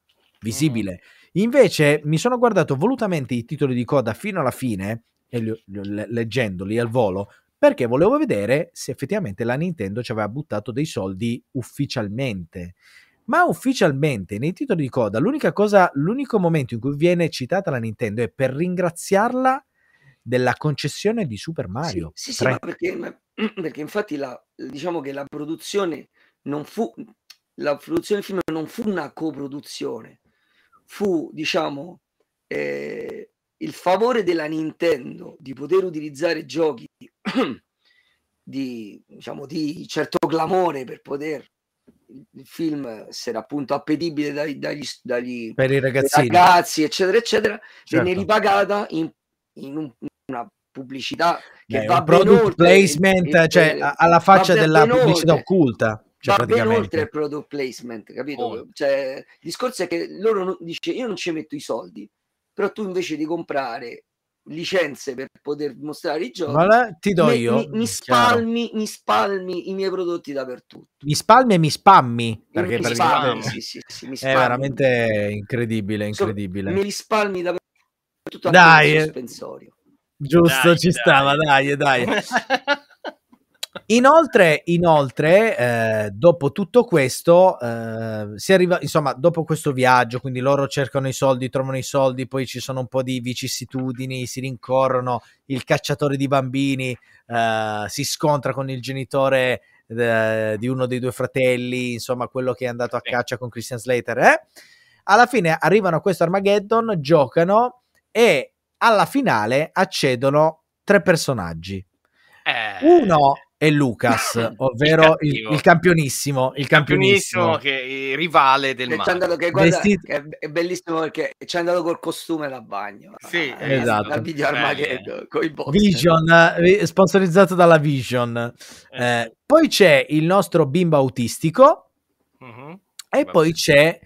Speaker 1: visibile. Mm. Invece mi sono guardato volutamente i titoli di coda fino alla fine, e li, li, leggendoli al volo, perché volevo vedere se effettivamente la Nintendo ci aveva buttato dei soldi ufficialmente. Ma ufficialmente nei titoli di coda l'unica cosa, l'unico momento in cui viene citata la Nintendo è per ringraziarla della concessione di Super Mario.
Speaker 3: Sì, sì, sì ma perché, perché, infatti la, diciamo che la produzione non fu la produzione del film non fu una coproduzione, fu diciamo eh, il favore della Nintendo di poter utilizzare giochi di, diciamo, di certo clamore per poter il film essere appunto appetibile dagli, dagli, dagli
Speaker 1: per i
Speaker 3: ragazzi eccetera eccetera certo. viene ripagata in, in un, una pubblicità che Beh, va
Speaker 1: product placement il, il, cioè alla faccia della pubblicità oltre. occulta.
Speaker 3: Cioè, Va ben oltre il product placement, capito? Oh. Cioè, il discorso è che loro non, dice io non ci metto i soldi, però tu invece di comprare licenze per poter mostrare i giochi,
Speaker 1: la, ti do
Speaker 3: mi,
Speaker 1: io.
Speaker 3: Mi, mi, spalmi, mi, spalmi, i miei prodotti dappertutto.
Speaker 1: Mi spalmi e mi spammi. Perché
Speaker 3: mi
Speaker 1: per
Speaker 3: spalmi, sì, sì, sì,
Speaker 1: è veramente incredibile, incredibile.
Speaker 3: So, me li spalmi dappertutto
Speaker 1: dai,
Speaker 3: sospensorio.
Speaker 1: Giusto, dai, ci dai. stava, dai, dai. Inoltre, inoltre eh, dopo tutto questo, eh, si arriva, insomma, dopo questo viaggio, quindi loro cercano i soldi, trovano i soldi, poi ci sono un po' di vicissitudini, si rincorrono, il cacciatore di bambini eh, si scontra con il genitore eh, di uno dei due fratelli, insomma, quello che è andato a caccia con Christian Slater. Eh? Alla fine arrivano a questo Armageddon, giocano e alla finale accedono tre personaggi. Eh. Uno è Lucas, ovvero il, il, il campionissimo, il campionissimo,
Speaker 2: che è il rivale del
Speaker 3: che, guarda, Vestito... che è bellissimo perché ci è andato col costume da bagno.
Speaker 2: Sì,
Speaker 1: ah, esatto.
Speaker 3: La video Armageddon con i
Speaker 1: Vision, eh, sponsorizzato dalla Vision. Eh. Eh, poi c'è il nostro bimbo autistico uh-huh. e Vabbè. poi c'è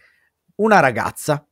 Speaker 1: una ragazza.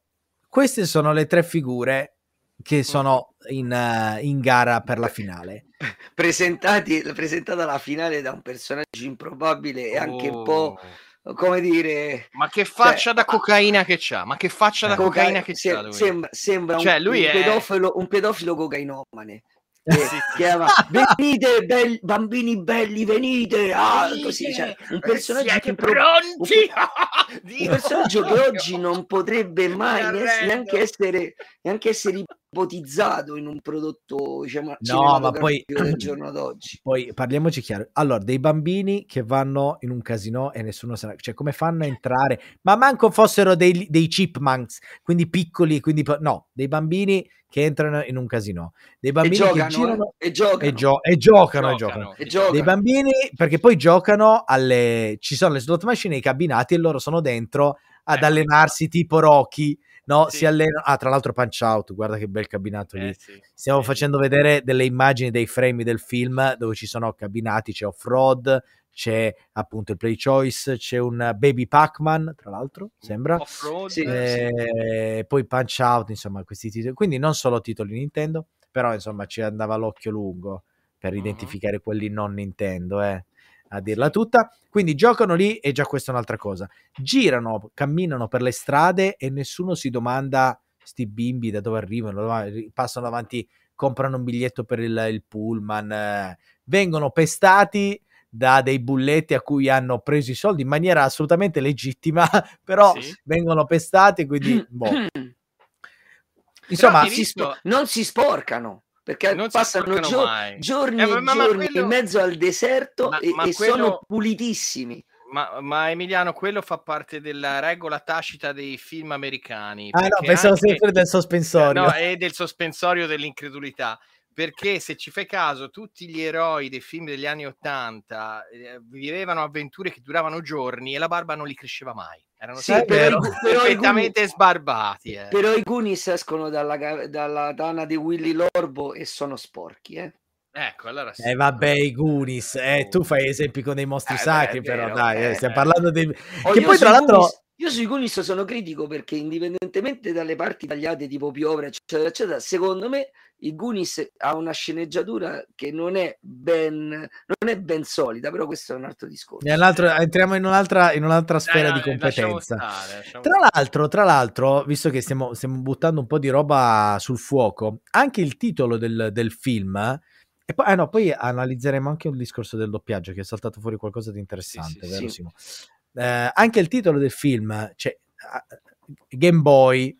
Speaker 1: Queste sono le tre figure che sono in, uh, in gara per la finale.
Speaker 3: Presentati, presentata la finale da un personaggio improbabile e anche un po' oh. come dire
Speaker 2: ma che faccia cioè, da cocaina che c'ha? Ma che faccia da coca- cocaina che
Speaker 3: se,
Speaker 2: c'ha lui.
Speaker 3: sembra, sembra cioè, un, lui un, è... pedofilo, un pedofilo cocainomane eh, chiama venite belli, bambini belli venite ah, così, cioè, un personaggio
Speaker 2: Siete impro- pronti?
Speaker 3: un, un personaggio che oggi non potrebbe mai neanche essere, neanche essere ipotizzato in un prodotto diciamo
Speaker 1: no ma poi
Speaker 3: del giorno d'oggi.
Speaker 1: Poi parliamoci chiaro. Allora dei bambini che vanno in un casino e nessuno sa cioè come fanno a entrare? Ma manco fossero dei, dei chipmunks quindi piccoli quindi no dei bambini che entrano in un casino. Dei bambini giocano, che girano
Speaker 3: eh? e giocano.
Speaker 1: e, gio- e giocano, giocano, e giocano. dei bambini perché poi giocano alle ci sono le slot machine i cabinati e loro sono dentro ad eh, allenarsi tipo Rocky No, sì. si allena. Ah, tra l'altro, Punch Out, guarda che bel cabinato eh, lì. Sì. Stiamo sì. facendo vedere delle immagini dei frame del film dove ci sono cabinati, c'è off-road, c'è appunto il Play Choice, c'è un Baby Pac-Man, tra l'altro, sembra.
Speaker 2: Off-road,
Speaker 1: eh, poi Punch Out, insomma, questi titoli. Quindi non solo titoli Nintendo, però insomma ci andava l'occhio lungo per uh-huh. identificare quelli non Nintendo, eh a dirla tutta. Quindi giocano lì e già questa è un'altra cosa. Girano, camminano per le strade e nessuno si domanda sti bimbi da dove arrivano, passano davanti, comprano un biglietto per il, il pullman, eh, vengono pestati da dei bulletti a cui hanno preso i soldi in maniera assolutamente legittima, però sì. vengono pestati, quindi boh.
Speaker 3: Insomma, si spo- non si sporcano perché non passano gio- giorni eh, ma, e giorni quello... in mezzo al deserto ma, e, ma e quello... sono pulitissimi.
Speaker 2: Ma, ma, Emiliano, quello fa parte della regola tacita dei film americani.
Speaker 1: Ah no, pensavo anche... sempre del sospensorio.
Speaker 2: No, è del sospensorio dell'incredulità perché se ci fai caso tutti gli eroi dei film degli anni Ottanta eh, vivevano avventure che duravano giorni e la barba non li cresceva mai erano sì, però, perfettamente Goonies, sbarbati eh.
Speaker 3: però i Goonies escono dalla, dalla tana di Willy Lorbo e sono sporchi eh
Speaker 2: Ecco, allora sì.
Speaker 1: Eh vabbè, i Goonies, eh, tu fai esempi con dei mostri eh, sacri, beh, però vero, dai, eh, stiamo parlando dei... Oh, che poi tra l'altro...
Speaker 3: Goonies, io sui Goonies sono critico perché indipendentemente dalle parti tagliate tipo piovra, eccetera, eccetera, secondo me i Goonies ha una sceneggiatura che non è ben, non è ben solida, però questo è un altro discorso.
Speaker 1: entriamo in un'altra, in un'altra sfera Dai, di competenza. Stare, tra, l'altro, tra l'altro, visto che stiamo, stiamo, buttando un po' di roba sul fuoco, anche il titolo del, del film... E poi, eh no, poi analizzeremo anche il discorso del doppiaggio, che è saltato fuori qualcosa di interessante, sì, sì, vero sì. Eh, anche il titolo del film, cioè Game Boy,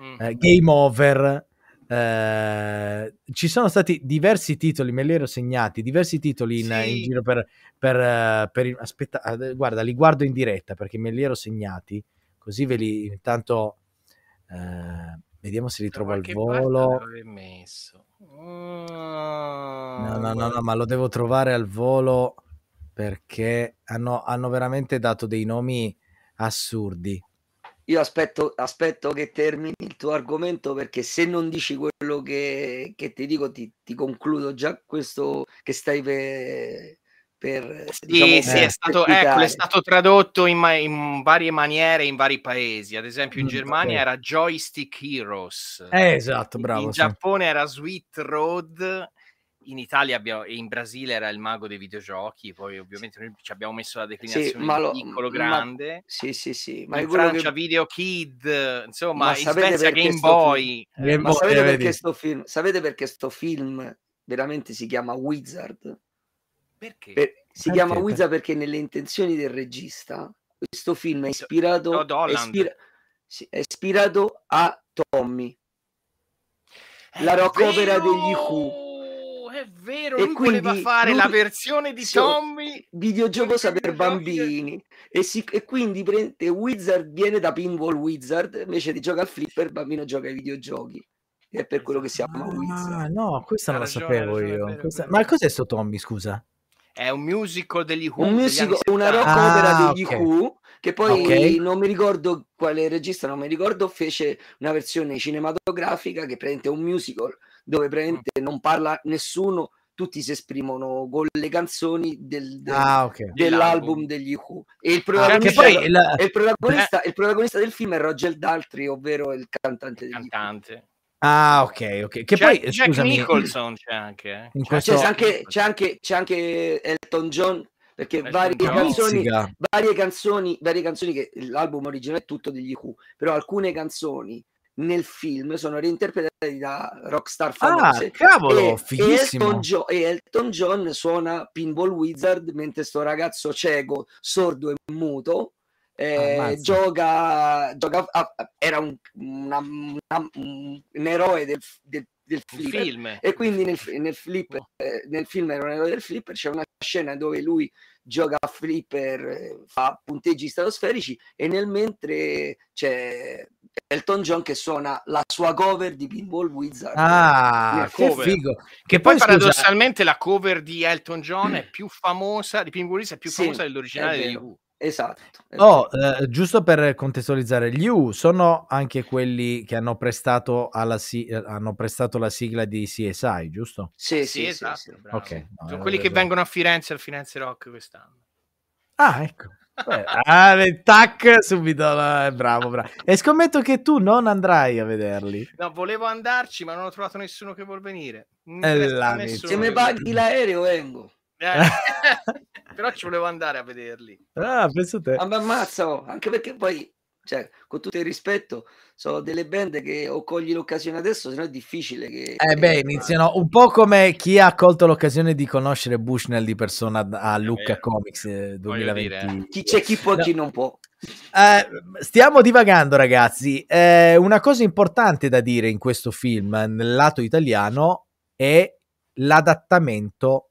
Speaker 1: mm. eh, Game Over, eh, ci sono stati diversi titoli, me li ero segnati, diversi titoli in, sì. in giro per, per, per, aspetta, guarda, li guardo in diretta perché me li ero segnati, così ve li intanto eh, vediamo se li trovo al volo.
Speaker 2: Messo.
Speaker 1: Oh. No, no, no, no, ma lo devo trovare al volo perché hanno, hanno veramente dato dei nomi assurdi.
Speaker 3: Io aspetto, aspetto, che termini il tuo argomento perché se non dici quello che, che ti dico ti, ti, concludo già questo che stai per, per
Speaker 2: sì, diciamo, sì, è stato, ecco, è stato tradotto in, ma- in, varie maniere in vari paesi. Ad esempio, in mm, Germania okay. era Joystick Heroes.
Speaker 1: Eh, esatto, bravo.
Speaker 2: In,
Speaker 1: sì.
Speaker 2: Giappone era Sweet Road. In Italia abbiamo, e in Brasile era il mago dei videogiochi. Poi, ovviamente, noi ci abbiamo messo la declinazione sì, lo, piccolo, grande.
Speaker 3: Ma, sì, sì, sì.
Speaker 2: Ma in Francia, che... Video Kid, insomma, ma in Svezia, Game Boy.
Speaker 3: Film... Eh, ma sapete perché, sto film, sapete perché sto film veramente si chiama Wizard?
Speaker 2: Perché?
Speaker 3: Per, si perché? chiama Wizard perché nelle intenzioni del regista questo film è ispirato, è, ispira, è ispirato a Tommy,
Speaker 2: è la rock opera degli Who. È vero, e lui quindi, voleva fare lui, la versione di so, Tommy
Speaker 3: videogioco per bambini e, si, e quindi prende Wizard viene da Pinball Wizard invece di giocare al flipper il bambino gioca ai videogiochi è per quello che si chiama ah, Wizard
Speaker 1: no, questa non la sapevo io questa... ma cos'è sto Tommy scusa?
Speaker 2: È un musical degli Who.
Speaker 3: Un musical, una rock ah, opera degli okay. Who, che poi okay. non mi ricordo quale regista, non mi ricordo, fece una versione cinematografica che è un musical dove praticamente non parla nessuno, tutti si esprimono con le canzoni del, del, ah, okay. dell'album degli Who. E il protagonista, ah, il, il, protagonista, eh. il protagonista, del film è Roger Daltrey, ovvero il cantante.
Speaker 2: Il cantante.
Speaker 1: Ah, ok, ok. Che
Speaker 2: c'è,
Speaker 1: poi,
Speaker 2: Jack scusami, Nicholson c'è anche. Eh.
Speaker 3: In questo... c'è, anche, c'è, anche, c'è anche Elton John, perché varie canzoni, varie canzoni, varie canzoni che l'album originale è tutto degli Who, però alcune canzoni nel film sono reinterpretate da rockstar famose.
Speaker 1: Ah, cavolo, e, fighissimo.
Speaker 3: Elton, John, e Elton John suona Pinball Wizard mentre sto ragazzo cieco, sordo e muto eh, gioca, gioca a, era un, una, una, un, eroe del, del, del film. E quindi nel, nel, flip, eh, nel film era un eroe del flipper c'è una scena dove lui gioca a flipper fa punteggi stratosferici e nel mentre c'è Elton John che suona la sua cover di Pinball Wizard.
Speaker 1: Ah che figo.
Speaker 2: Che poi, poi paradossalmente la cover di Elton John è più famosa di Pinball Wizard è più famosa sì, dell'originale di Who
Speaker 3: Esatto.
Speaker 1: Oh, eh, giusto per contestualizzare, gli U sono anche quelli che hanno prestato, alla si- eh, hanno prestato la sigla di CSI, giusto?
Speaker 3: Sì, sì, sì.
Speaker 2: esatto. Sì, sì, okay. no, sono quelli che vengono a Firenze al Firenze Rock quest'anno.
Speaker 1: Ah, ecco. Beh, ah, tac, subito, bravo, bravo. E scommetto che tu non andrai a vederli.
Speaker 2: No, volevo andarci, ma non ho trovato nessuno che vuol venire.
Speaker 3: Se mi paghi l'aereo, vengo. Eh,
Speaker 2: però ci volevo andare a vederli.
Speaker 1: Ah, penso te.
Speaker 3: Ma mi ammazza, oh, anche perché poi, cioè, con tutto il rispetto, sono delle band che o cogli l'occasione adesso, se no è difficile che...
Speaker 1: Eh beh, iniziano un po' come chi ha colto l'occasione di conoscere Bushnell di persona a Lucca eh, Comics 2020. Dire,
Speaker 3: chi c'è chi può, no. chi non può.
Speaker 1: Eh, stiamo divagando, ragazzi. Eh, una cosa importante da dire in questo film, nel lato italiano, è l'adattamento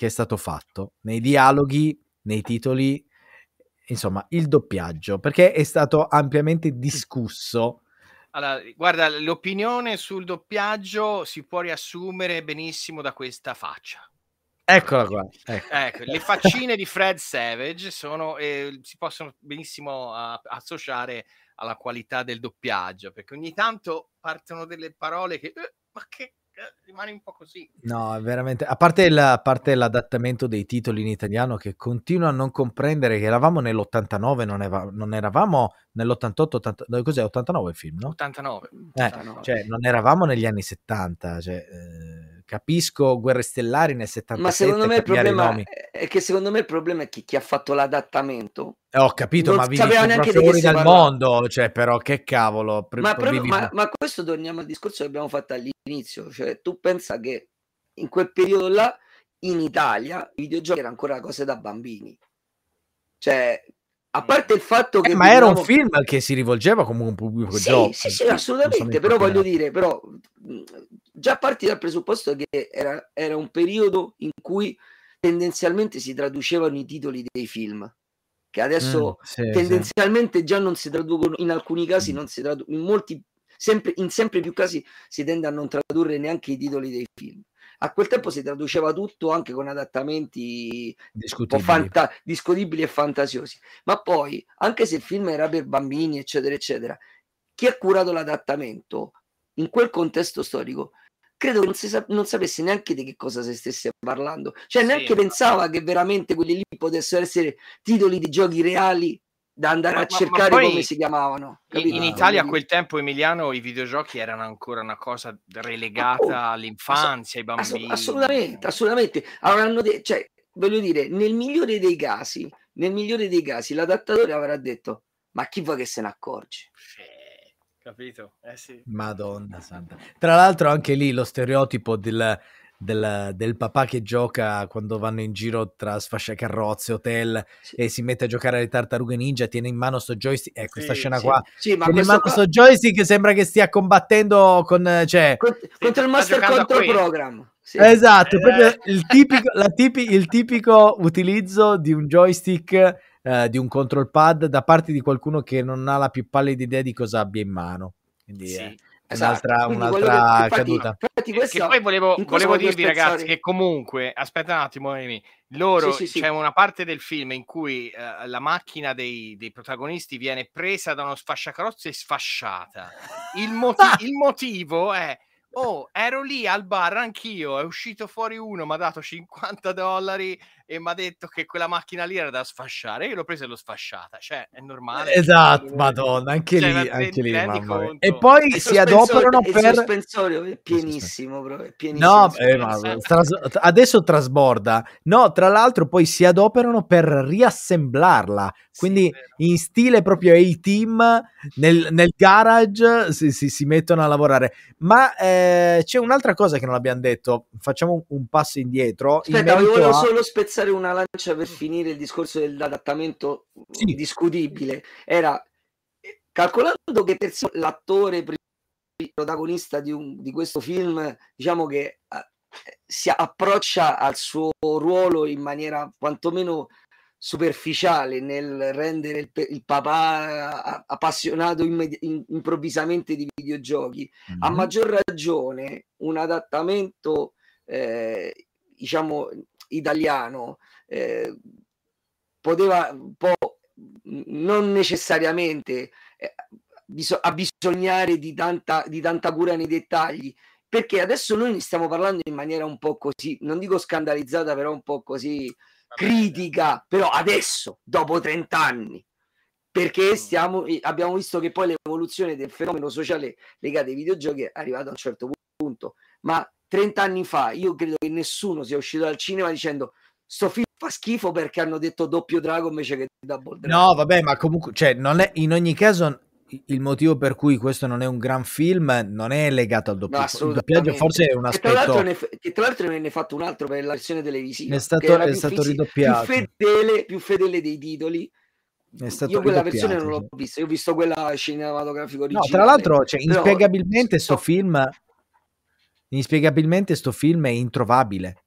Speaker 1: che è stato fatto nei dialoghi, nei titoli, insomma, il doppiaggio, perché è stato ampiamente discusso.
Speaker 2: Allora, guarda, l'opinione sul doppiaggio si può riassumere benissimo da questa faccia.
Speaker 1: Eccola qua.
Speaker 2: Ecco. Ecco, le faccine di Fred Savage sono, eh, si possono benissimo uh, associare alla qualità del doppiaggio, perché ogni tanto partono delle parole che... Eh, ma che rimane un po' così.
Speaker 1: No, veramente. A parte, il, a parte, l'adattamento dei titoli in italiano, che continuo a non comprendere che eravamo nell'89, non, eva, non eravamo nell'88, 80, cos'è? 89 il film, no?
Speaker 2: 89.
Speaker 1: Eh, 89. Cioè, non eravamo negli anni 70. Cioè, eh, capisco Guerre Stellari nel 77.
Speaker 3: Ma secondo me il problema è che secondo me il problema è che chi ha fatto l'adattamento.
Speaker 1: Eh, ho capito, ma vivi neanche fuori dal mondo, cioè però che cavolo.
Speaker 3: Ma, proprio, ma, ma, questo torniamo al discorso che abbiamo fatto all'inizio, cioè tu pensa che in quel periodo là in Italia i videogiochi erano ancora cose da bambini. Cioè, a parte il fatto che...
Speaker 1: Eh, ma era un film che si rivolgeva comunque a un pubblico
Speaker 3: sì, gioco. Sì, sì, assolutamente, però voglio dire, però già parti dal presupposto che era, era, un periodo in cui tendenzialmente si traducevano i titoli dei film, che adesso mm, sì, tendenzialmente sì. già non si traducono, in alcuni casi non si traducono, in molti, sempre, in sempre più casi si tende a non tradurre neanche i titoli dei film. A quel tempo si traduceva tutto anche con adattamenti discutibili. Fanta- discutibili e fantasiosi. Ma poi, anche se il film era per bambini, eccetera, eccetera, chi ha curato l'adattamento in quel contesto storico credo che non, sa- non sapesse neanche di che cosa si stesse parlando. Cioè, neanche sì, pensava che veramente quelli lì potessero essere titoli di giochi reali da andare ma, a cercare ma come si chiamavano.
Speaker 2: In, in, Italia a quel tempo, Emiliano, i videogiochi erano ancora una cosa relegata oh, all'infanzia, ai bambini.
Speaker 3: assolutamente, assolutamente. Avranno de- cioè, voglio dire, nel migliore dei casi, nel migliore dei casi, l'adattatore avrà detto: Ma chi vuoi che se ne accorge?
Speaker 2: Sì, capito? Eh sì.
Speaker 1: Madonna santa. Tra l'altro, anche lì lo stereotipo del del, del, papà che gioca quando vanno in giro tra sfasciacarrozze, hotel sì. e si mette a giocare alle tartarughe ninja, tiene in mano sto joystick. Eh, questa sì, scena sì. qua. Sì, ma tiene in mano qua... sto joystick sembra che stia combattendo con. Cioè...
Speaker 3: contro il Master Control Program.
Speaker 1: Esatto, eh. proprio il tipico, tipi, il tipico utilizzo di un joystick. Eh, di un control pad da parte di qualcuno che non ha la più pallida idea di cosa abbia in mano. Quindi, sì. eh. Esatto. Un'altra, un'altra che, caduta.
Speaker 2: Infatti, infatti che poi volevo, volevo dirvi, ragazzi, che comunque aspetta un attimo, loro sì, sì, c'è sì. una parte del film in cui uh, la macchina dei, dei, protagonisti viene presa da uno sfasciacarrozze e sfasciata. Il, moti- il motivo è Oh, ero lì al bar anch'io, è uscito fuori uno, mi ha dato 50 dollari e mi ha detto che quella macchina lì era da sfasciare. Io l'ho presa e l'ho sfasciata, cioè è normale.
Speaker 1: Esatto, madonna, anche cioè, lì, anche lì E poi si adoperano per... Il
Speaker 3: sospensorio è pienissimo, bro, è pienissimo. No,
Speaker 1: eh, ma, tras... adesso trasborda. No, tra l'altro poi si adoperano per riassemblarla, quindi sì, in stile proprio A-Team nel, nel garage si, si, si, mettono a lavorare. Ma eh, c'è un'altra cosa che non abbiamo detto, facciamo un, un passo indietro.
Speaker 3: Aspetta, volevo a... solo spezzare spezzare una lancia per finire il discorso dell'adattamento sì. discutibile. Era calcolando che per l'attore protagonista di, un, di, questo film, diciamo che uh, si approccia al suo ruolo in maniera quantomeno superficiale nel rendere il, il papà appassionato immedi- improvvisamente di videogiochi. Mm-hmm. A maggior ragione un adattamento eh, diciamo italiano eh, poteva un po' non necessariamente eh, abbisognare di tanta, di tanta cura nei dettagli perché adesso noi ne stiamo parlando in maniera un po' così, non dico scandalizzata, però un po' così critica, però adesso, dopo 30 anni, perché mm. stiamo, abbiamo visto che poi l'evoluzione del fenomeno sociale legato ai videogiochi è arrivata a un certo punto, ma 30 anni fa io credo che nessuno sia uscito dal cinema dicendo sto film fa schifo perché hanno detto doppio drago invece che double drago.
Speaker 1: No, vabbè, ma comunque, cioè, non è, in ogni caso il motivo per cui questo non è un gran film non è legato al doppiaggio. No, il doppiaggio forse è un aspetto... Che tra l'altro
Speaker 3: ne, che tra l'altro ne è fatto un altro per la versione televisiva.
Speaker 1: È stato, è stato fisi- ridoppiato.
Speaker 3: Più fedele, più fedele dei titoli. io quella versione non l'ho vista, io ho visto quella cinematografica originale.
Speaker 1: No, tra l'altro, cioè, inspiegabilmente sto film inspiegabilmente sto film è introvabile.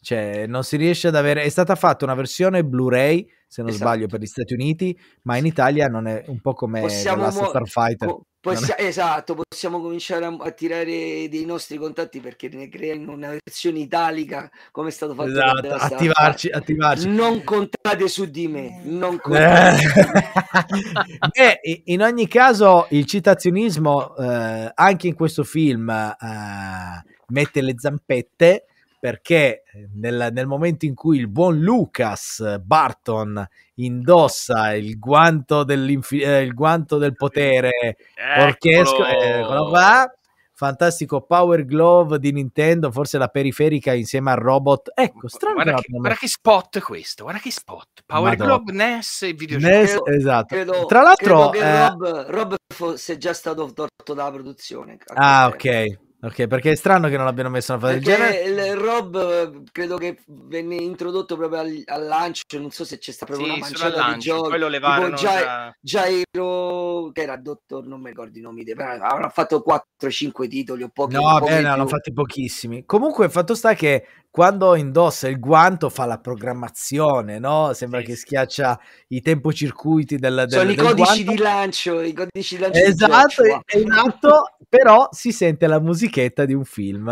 Speaker 1: Cioè, non si riesce ad avere. È stata fatta una versione Blu-ray, se non esatto. sbaglio, per gli Stati Uniti, ma in Italia non è un po' come
Speaker 3: possiamo
Speaker 1: mo- Starfighter.
Speaker 3: Po- possia- è... Esatto, possiamo cominciare a, a, tirare dei nostri contatti perché ne creiamo una versione italica come è stato fatto.
Speaker 1: Esatto, attivarci, attivarci.
Speaker 3: Non contate su di me. Non contate
Speaker 1: Beh, in ogni caso, il citazionismo eh, anche in questo film eh, mette le zampette perché eh, nel, nel, momento in cui il buon Lucas Barton indossa il guanto, eh, il guanto del potere orchesco, eh, qua, fantastico Power Glove di Nintendo, forse la periferica insieme al robot. Ecco, strano.
Speaker 2: Guarda, che, guarda che spot questo, guarda che spot. Power Madonna. Glove, NES e videogiochi. NES,
Speaker 1: esatto. Credo, Tra l'altro,
Speaker 3: credo eh... Rob, Rob fosse già stato torto dalla produzione.
Speaker 1: Ah, ok. Ok, perché è strano che non l'abbiano messo una fase del genere.
Speaker 3: Il Rob eh, credo che venne introdotto proprio al, al lancio, non so se c'è stata proprio sì, una manciata lancio, di giochi. Poi lo levarono Gia- Jairo, che era dottor, non mi ricordo i nomi, però avrà fatto 4-5 titoli o pochi.
Speaker 1: No, bene, ne hanno fatti pochissimi. Comunque il fatto sta che quando indossa il guanto fa la programmazione, no? Sembra sì. che schiaccia i tempocircuiti del, del
Speaker 3: Sono
Speaker 1: del
Speaker 3: i codici
Speaker 1: guanto.
Speaker 3: di lancio, i codici di lancio.
Speaker 1: Esatto, esatto, però si sente la musichetta di un film.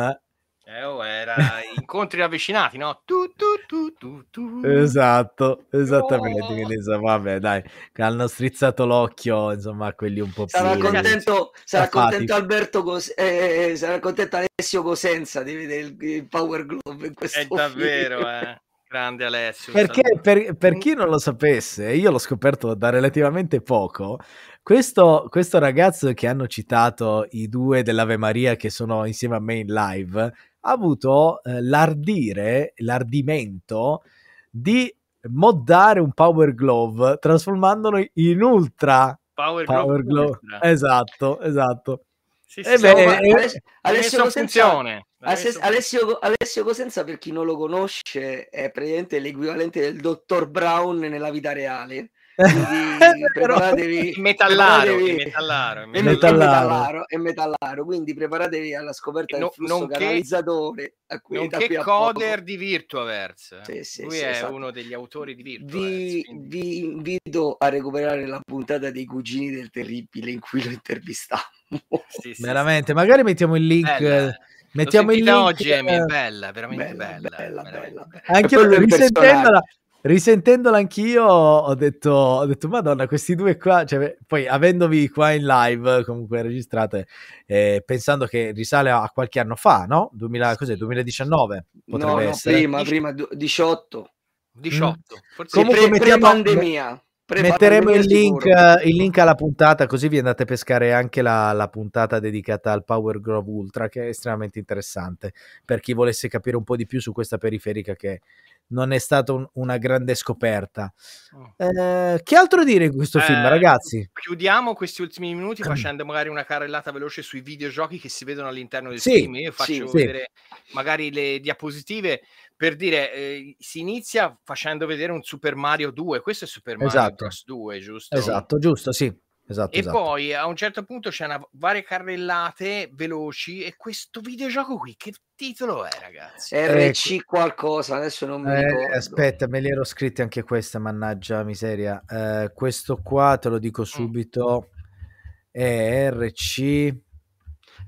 Speaker 2: Eh, oh, era incontri ravvicinati, no? Tu, tu, tu,
Speaker 1: esatto, esattamente. Oh. Quindi, insomma, vabbè, dai, hanno strizzato l'occhio, insomma, a quelli un po'
Speaker 3: sarà più... Contento, sarà contento Alberto, Cos- eh, sarà contento Alessio Cosenza di vedere il, il Power Glove in questo
Speaker 2: È davvero, eh. Grande Alessio.
Speaker 1: Perché per, per, chi non lo sapesse, io l'ho scoperto da relativamente poco, questo, questo, ragazzo che hanno citato i due dell'Ave Maria che sono insieme a me in live, ha avuto eh, l'ardire, l'ardimento di moddare un Power Glove trasformandolo in Ultra
Speaker 2: Power, Power Glove.
Speaker 1: Glove. Esatto, esatto.
Speaker 2: Sì, sì, eh beh, eh, Alessio, Alessio funzione.
Speaker 3: Alessio, Alessio Cosenza, per chi non lo conosce, è praticamente l'equivalente del dottor Brown nella vita reale. Quindi preparatevi,
Speaker 2: metallaro,
Speaker 3: preparatevi,
Speaker 2: metallaro,
Speaker 3: metallaro, metallaro, e metallaro, quindi preparatevi alla scoperta no, del flusso canalizzatore
Speaker 2: a cui nonché coder di Virtuaverse. Sì, sì, lui sì, è esatto. uno degli autori di Virtuaverse
Speaker 3: vi, quindi... vi, invito a recuperare la puntata dei cugini del terribile in cui lo intervistavamo
Speaker 1: veramente magari mettiamo il link bella. mettiamo il link
Speaker 2: oggi Amy, è bella veramente bella bella, bella, bella, bella.
Speaker 1: anche risentendola risentendola anch'io ho detto, ho detto madonna questi due qua cioè, poi avendovi qua in live comunque registrate eh, pensando che risale a qualche anno fa no? 2000, cos'è, 2019 potrebbe no, no, essere
Speaker 3: prima, prima 18
Speaker 2: 18 mm.
Speaker 3: forse comunque pre, mettiamo, pandemia
Speaker 1: metteremo il link, il link, alla puntata così vi andate a pescare anche la, la, puntata dedicata al Power Grove Ultra che è estremamente interessante per chi volesse capire un po' di più su questa periferica che non è stata un, una grande scoperta. Oh. Eh, che altro dire in questo eh, film, ragazzi?
Speaker 2: Chiudiamo questi ultimi minuti facendo magari una carrellata veloce sui videogiochi che si vedono all'interno del sì, film. Io faccio sì, vedere sì. magari le diapositive per dire, eh, si inizia facendo vedere un Super Mario 2. Questo è Super Mario esatto. Bros. 2, giusto?
Speaker 1: Esatto, giusto, sì. Esatto,
Speaker 2: e
Speaker 1: esatto.
Speaker 2: poi a un certo punto c'è una, varie carrellate veloci e questo videogioco qui che titolo è ragazzi?
Speaker 3: RC ecco. qualcosa adesso non mi eh, ricordo
Speaker 1: aspetta me li ero scritti anche questa mannaggia miseria eh, questo qua te lo dico mm. subito è RC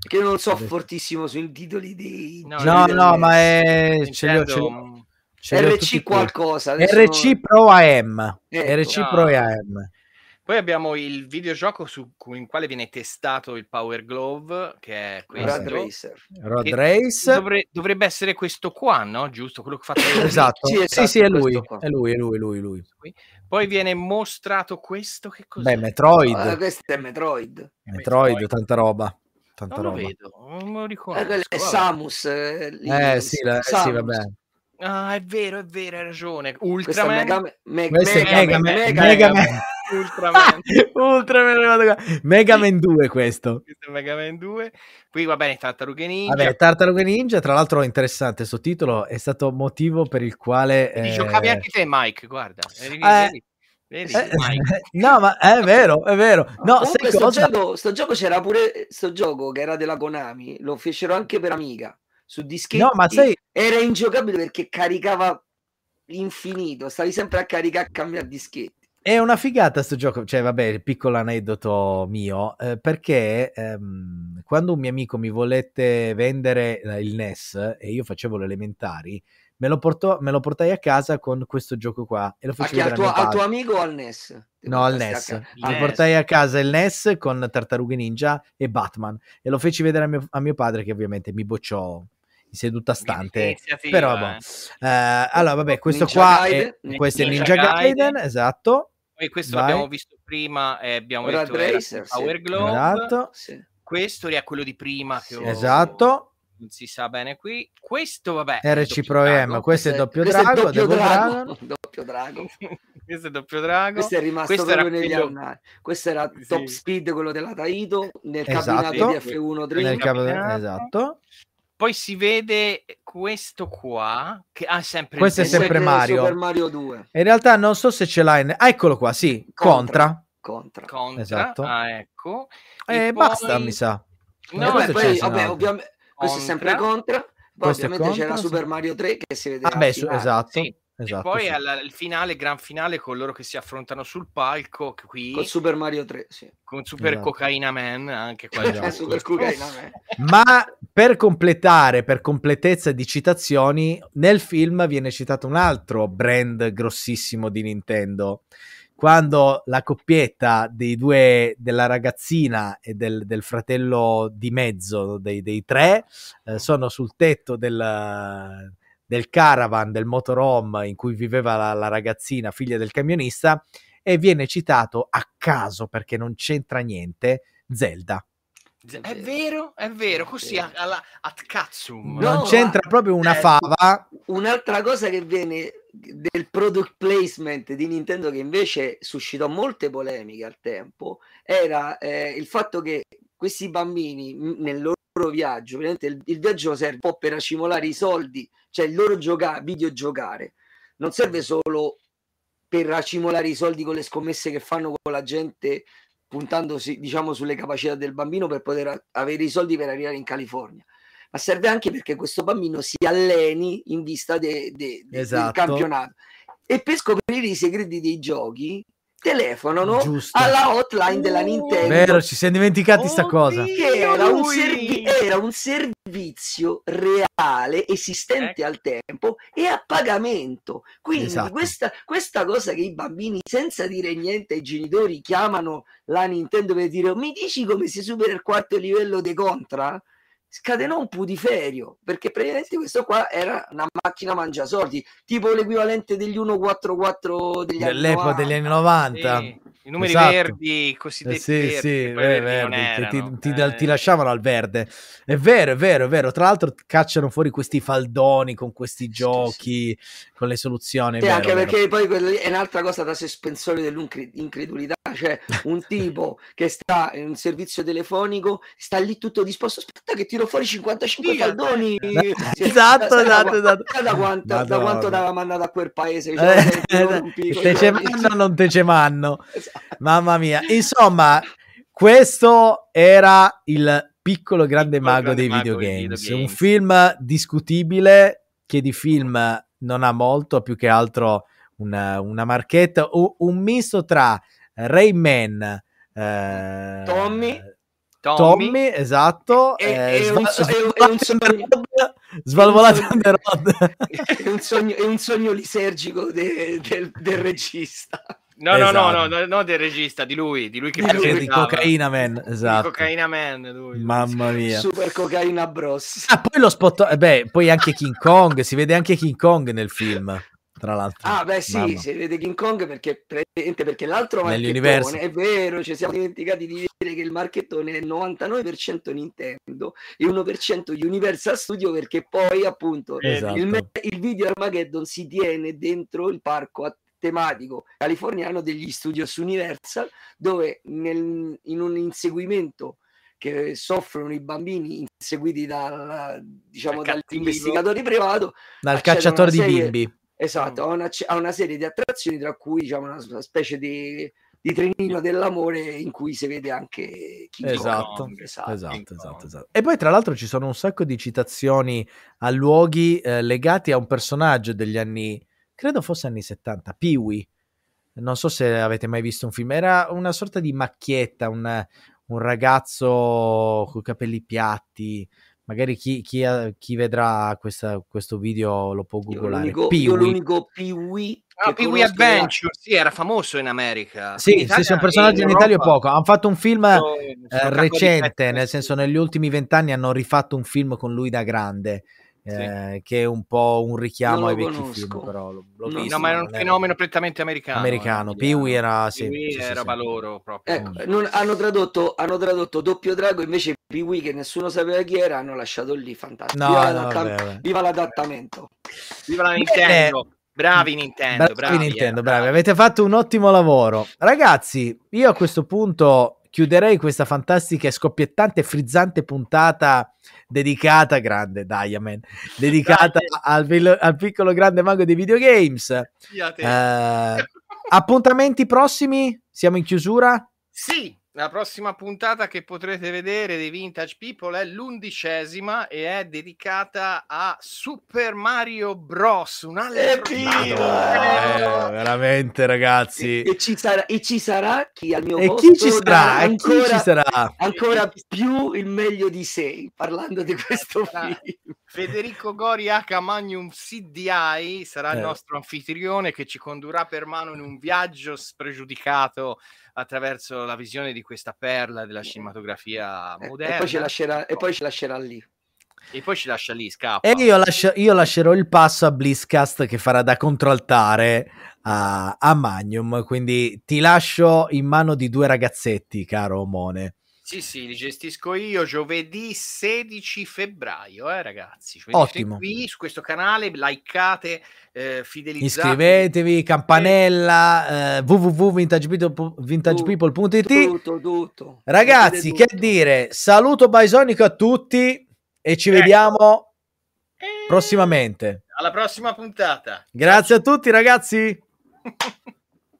Speaker 3: che non so fortissimo sui titoli dei
Speaker 1: no no, no ma è ce li ho, ce li ho.
Speaker 3: RC qualcosa
Speaker 1: RC non... Pro AM ecco. RC no. Pro AM
Speaker 2: poi abbiamo il videogioco su in quale viene testato il Power Glove, che è questo.
Speaker 3: Rod Racer.
Speaker 1: Rod Race.
Speaker 2: Dovre, dovrebbe essere questo qua, no? Giusto? Quello che fa
Speaker 1: esatto. Sì, esatto, sì, sì, è lui. È lui, è lui, è lui, lui.
Speaker 2: Poi viene mostrato questo, che cos'è?
Speaker 1: Beh, Metroid.
Speaker 3: Ah, questo è Metroid.
Speaker 1: Metroid, Metroid. tanta roba. Tanta
Speaker 2: non
Speaker 1: roba.
Speaker 2: lo vedo, non me lo ricordo.
Speaker 3: Eh, è Samus. Eh,
Speaker 1: eh sì, la, Samus. sì, vabbè.
Speaker 2: Ah, è vero, è vero, hai ragione. Ultraman.
Speaker 3: Mega, me,
Speaker 1: Mega, Mega, Mega, Mega, Mega Man. Ultraman. Ultraman. Mega Man 2 questo.
Speaker 2: Questo è Mega Man 2. Qui va bene Tartarughe Ninja.
Speaker 1: Vabbè, Tartarughe Ninja, tra l'altro interessante questo titolo, è stato motivo per il quale...
Speaker 2: Eh... Giocavi anche te Mike, guarda. Eh,
Speaker 1: Vedi, eh, no, ma è vero, è vero. No,
Speaker 3: Comunque, sto, gioco, sto gioco c'era pure sto gioco che era della Konami, lo fecero anche per Amiga su dischetti
Speaker 1: no, ma sai...
Speaker 3: era ingiocabile perché caricava infinito, stavi sempre a caricare a cambiare dischetti.
Speaker 1: È una figata questo gioco, cioè vabbè, piccolo aneddoto mio, eh, perché ehm, quando un mio amico mi volette vendere eh, il NES e io facevo le elementari, me lo, portò, me lo portai a casa con questo gioco qua e lo feci
Speaker 3: vedere al tuo, al tuo amico o al NES?
Speaker 1: no, al NES. A mi portai a casa il NES con Tartarughe Ninja e Batman e lo feci vedere a mio, a mio padre che ovviamente mi bocciò in seduta stante. Però, boh. eh, allora, vabbè, questo Ninja qua Gaiden, è, questo è Ninja Gaiden, Gaiden, esatto.
Speaker 2: Poi questo Vai. l'abbiamo visto prima e abbiamo Rad detto Racer, Power sì. Glove. Esatto. Sì. Questo è quello di prima che ho...
Speaker 1: Esatto.
Speaker 2: Non si sa bene qui. Questo, vabbè,
Speaker 1: RC Pro M, questo è doppio drago,
Speaker 3: doppio drago. Doppio drago.
Speaker 2: questo è doppio drago.
Speaker 3: Questo è rimasto questo proprio negli quello... annali. Questo era sì. top speed, quello della Taito, nel esatto. cabinato di F1 Dream.
Speaker 1: Nel cabinato, esatto.
Speaker 2: Poi si vede questo qua, che ha sempre
Speaker 1: Questo è sempre Mario.
Speaker 3: Super Mario 2.
Speaker 1: In realtà non so se ce l'hai. In... Ah, eccolo qua, sì, Contra.
Speaker 3: Contra.
Speaker 2: Contra. Esatto. Ah, ecco.
Speaker 1: E, e poi... basta, mi sa.
Speaker 3: No, beh, poi, vabbè, ovviamente, questo è sempre Contra. Poi questo ovviamente c'era Super Mario 3 che si vedeva.
Speaker 1: Ah, beh, su, esatto.
Speaker 2: Sì.
Speaker 1: esatto,
Speaker 2: e poi
Speaker 1: sì.
Speaker 2: al, il finale, gran finale con loro che si affrontano sul palco qui
Speaker 3: Con Super Mario 3, sì.
Speaker 2: con Super
Speaker 1: Esatto.
Speaker 2: Cocaina Man anche qua
Speaker 1: Esatto.
Speaker 3: Super Cocaina Man.
Speaker 1: Ma per completare, per completezza di citazioni, nel film viene citato un altro brand grossissimo di Nintendo. Quando la coppietta dei due, della ragazzina e del, del fratello di mezzo dei, dei tre, eh, sono sul tetto del, del caravan, del motorhome in cui viveva la, la ragazzina, figlia del camionista, e viene citato a caso perché non c'entra niente Zelda.
Speaker 2: è vero è vero così a- alla at cazzum
Speaker 3: No,
Speaker 1: non c'entra proprio una
Speaker 3: eh,
Speaker 1: fava.
Speaker 3: Un'altra cosa che viene del product placement di Nintendo che invece suscitò molte polemiche al tempo era eh, il fatto che questi bambini nel loro viaggio, il, il viaggio serve un po' per accumulare i soldi, cioè il loro gioca- videogiocare, non serve solo per accumulare i soldi con le scommesse che fanno con la gente puntandosi diciamo sulle capacità del bambino per poter avere i soldi per arrivare in California ma serve anche perché questo bambino si alleni in vista de- de- de-
Speaker 1: Esatto.
Speaker 3: del campionato e per scoprire i segreti dei giochi telefonano
Speaker 1: Giusto.
Speaker 3: alla hotline della Nintendo
Speaker 1: Vero, ci siamo dimenticati sta cosa.
Speaker 3: Che era un, servi- era un servizio reale esistente
Speaker 2: Ecco.
Speaker 3: al tempo e a pagamento quindi
Speaker 1: Esatto.
Speaker 3: questa, questa cosa che i bambini senza dire niente ai genitori chiamano la Nintendo per dire mi dici come si supera il quarto livello dei contra scatenò un putiferio perché praticamente questo qua era una macchina mangiasoldi tipo l'equivalente degli 144 degli anni
Speaker 1: Dell'epoca
Speaker 3: 90.
Speaker 1: degli anni 90.
Speaker 2: Sì, i numeri
Speaker 1: Esatto.
Speaker 2: verdi i
Speaker 1: Eh,
Speaker 2: cosiddetti
Speaker 1: sì,
Speaker 2: verdi,
Speaker 1: sì, eh,
Speaker 2: verdi
Speaker 1: verdi, che ti,
Speaker 2: erano,
Speaker 1: ti-
Speaker 2: eh.
Speaker 1: ti lasciavano al verde. È vero, è vero, è vero. Tra l'altro cacciano fuori questi faldoni con questi giochi, con le soluzioni. è
Speaker 3: Sì,
Speaker 1: vero,
Speaker 3: anche perché poi è un'altra cosa da sospensione dell'incredulità, cioè un tipo che sta in un servizio telefonico sta lì tutto disposto, aspetta che tiro fuori 55
Speaker 2: Sì,
Speaker 3: faldoni.
Speaker 1: Esatto, esatto, esatto.
Speaker 3: Da quanto, da quanto t'aveva mandato a quel paese?
Speaker 1: Eh,
Speaker 3: Cioè, rompi i
Speaker 1: te ce manno o non te ce manno?
Speaker 3: Esatto.
Speaker 1: Mamma mia. Insomma, questo era il piccolo grande
Speaker 2: Piccolo
Speaker 1: mago
Speaker 2: grande
Speaker 1: dei
Speaker 2: mago
Speaker 1: videogames.
Speaker 2: videogames.
Speaker 1: Un film discutibile che di film non ha molto, più che altro una, una marchetta, u- un misto tra Rayman, eh,
Speaker 3: Tommy.
Speaker 2: Tommy,
Speaker 1: Tommy, esatto,
Speaker 3: E-
Speaker 1: eh,
Speaker 3: e un
Speaker 1: Sval-
Speaker 3: e un- un sogno-
Speaker 1: Svalvolato
Speaker 3: un
Speaker 1: on the road.
Speaker 3: è, un sogno, è un sogno lisergico de- del, del regista.
Speaker 2: no, no, no, no,
Speaker 1: Esatto.
Speaker 2: no, no, del regista, di lui, di lui che
Speaker 3: Di lui.
Speaker 1: Di cocaina man,
Speaker 2: Di
Speaker 1: esatto.
Speaker 2: Cocaina Man, lui.
Speaker 1: Mamma mia.
Speaker 3: Super cocaina bros.
Speaker 1: Ah, poi lo spot, eh, beh, poi anche King Kong, si vede anche King Kong nel film, tra l'altro.
Speaker 3: Ah, beh, sì,
Speaker 1: Mamma.
Speaker 3: si vede King Kong perché, praticamente perché l'altro marchettone è vero, ci siamo dimenticati di dire che il marchettone è il 99% Nintendo e 1% Universal Studio perché poi appunto
Speaker 1: Esatto.
Speaker 3: il, il video Armageddon si tiene dentro il parco a- tematico californiano degli studios Universal dove nel- in un inseguimento che soffrono i bambini inseguiti dal, diciamo,
Speaker 2: Dal
Speaker 3: dagli
Speaker 2: cattivo.
Speaker 3: investigatori privato
Speaker 1: Dal cacciatore di bimbi.
Speaker 3: Esatto, ha una, ha una serie di attrazioni, tra cui diciamo una, specie di, di trenino dell'amore in cui si vede anche King
Speaker 1: Esatto,
Speaker 3: Kong. Esatto.
Speaker 1: Esatto,
Speaker 2: King
Speaker 1: esatto,
Speaker 2: Kong.
Speaker 1: esatto. E poi tra l'altro ci sono un sacco di citazioni a luoghi eh, legati a un personaggio degli anni, credo fosse anni 70, Pee-wee. Non so se avete mai visto un film, era una sorta di macchietta, un, un ragazzo con i capelli piatti. Magari chi, chi ha- chi vedrà questa- questo video lo può
Speaker 3: Io
Speaker 1: googolare.
Speaker 3: l'unico, io
Speaker 1: Pee-wee.
Speaker 3: l'unico Pee-wee
Speaker 2: Ah,
Speaker 3: che
Speaker 2: Pee Wee
Speaker 3: conosco era-
Speaker 2: Adventure, sì, era famoso in America.
Speaker 1: Sì,
Speaker 2: In
Speaker 1: sì,
Speaker 2: Italia
Speaker 1: sì, un personaggio
Speaker 2: e
Speaker 1: in Italia poco. Hanno fatto un film
Speaker 2: sono-
Speaker 1: eh,
Speaker 2: sono di
Speaker 1: recente, nel senso negli ultimi vent'anni hanno rifatto un film con lui da grande, eh, che è un po' un richiamo ai vecchi
Speaker 3: conosco.
Speaker 1: film, però l'ho, l'ho
Speaker 3: No,
Speaker 1: visto.
Speaker 2: No, ma era un fenomeno prettamente americano.
Speaker 1: americano.
Speaker 2: eh,
Speaker 1: Pee-wee era, sì,
Speaker 2: Pee-wee
Speaker 1: sì, sì,
Speaker 2: era
Speaker 1: sì.
Speaker 2: roba loro proprio.
Speaker 3: Ecco, non- hanno, tradotto, hanno tradotto Doppio Drago invece Pee-wee che nessuno sapeva chi era, hanno lasciato lì, fantastico.
Speaker 1: No,
Speaker 3: viva,
Speaker 1: no,
Speaker 3: l'adatta-
Speaker 1: vabbè, vabbè.
Speaker 3: viva l'adattamento.
Speaker 2: Viva la
Speaker 1: Bene.
Speaker 2: Nintendo. Bravi Nintendo,
Speaker 1: Bravi,
Speaker 2: bravi,
Speaker 1: Nintendo,
Speaker 2: eh,
Speaker 1: bravi, avete fatto un ottimo lavoro. Ragazzi, io a questo punto chiuderei questa fantastica e scoppiettante frizzante puntata dedicata, grande Diamond, dedicata al, vil- al piccolo grande mago dei videogames. Eh, appuntamenti prossimi? Siamo in chiusura?
Speaker 2: Sì, La prossima puntata che potrete vedere dei Vintage People è l'undicesima e è dedicata a Super Mario Bros. Un altro
Speaker 1: eh, veramente ragazzi.
Speaker 3: E, e, ci sarà, e, ci sarà, chi al mio
Speaker 1: e chi ci sarà, ancora, chi ci sarà
Speaker 3: ancora più il meglio di sé parlando di questo film.
Speaker 2: Federico Gori H. Magnum CDI sarà eh. il nostro anfitrione che ci condurrà per mano in un viaggio spregiudicato attraverso la visione di questa perla della cinematografia moderna.
Speaker 3: E poi ci lascerà, e poi ci lascerà lì.
Speaker 2: E poi ci lascia lì, scappa.
Speaker 1: E io, lascio, io lascerò il passo a Blisscast che farà da controaltare a, a Magnum. Quindi ti lascio in mano di due ragazzetti, caro Omone.
Speaker 2: Sì, sì, li gestisco io giovedì 16 febbraio, eh, ragazzi.
Speaker 1: Ottimo.
Speaker 2: Qui su questo canale, likeate, eh, fidelizzate.
Speaker 1: Iscrivetevi, campanella, eh, www.vintagepeople.it.
Speaker 3: Tutto, tutto.
Speaker 1: Ragazzi, tutto. che dire, saluto Bisonico a tutti e ci ecco. vediamo prossimamente.
Speaker 2: Alla prossima puntata.
Speaker 1: Grazie a tutti, ragazzi.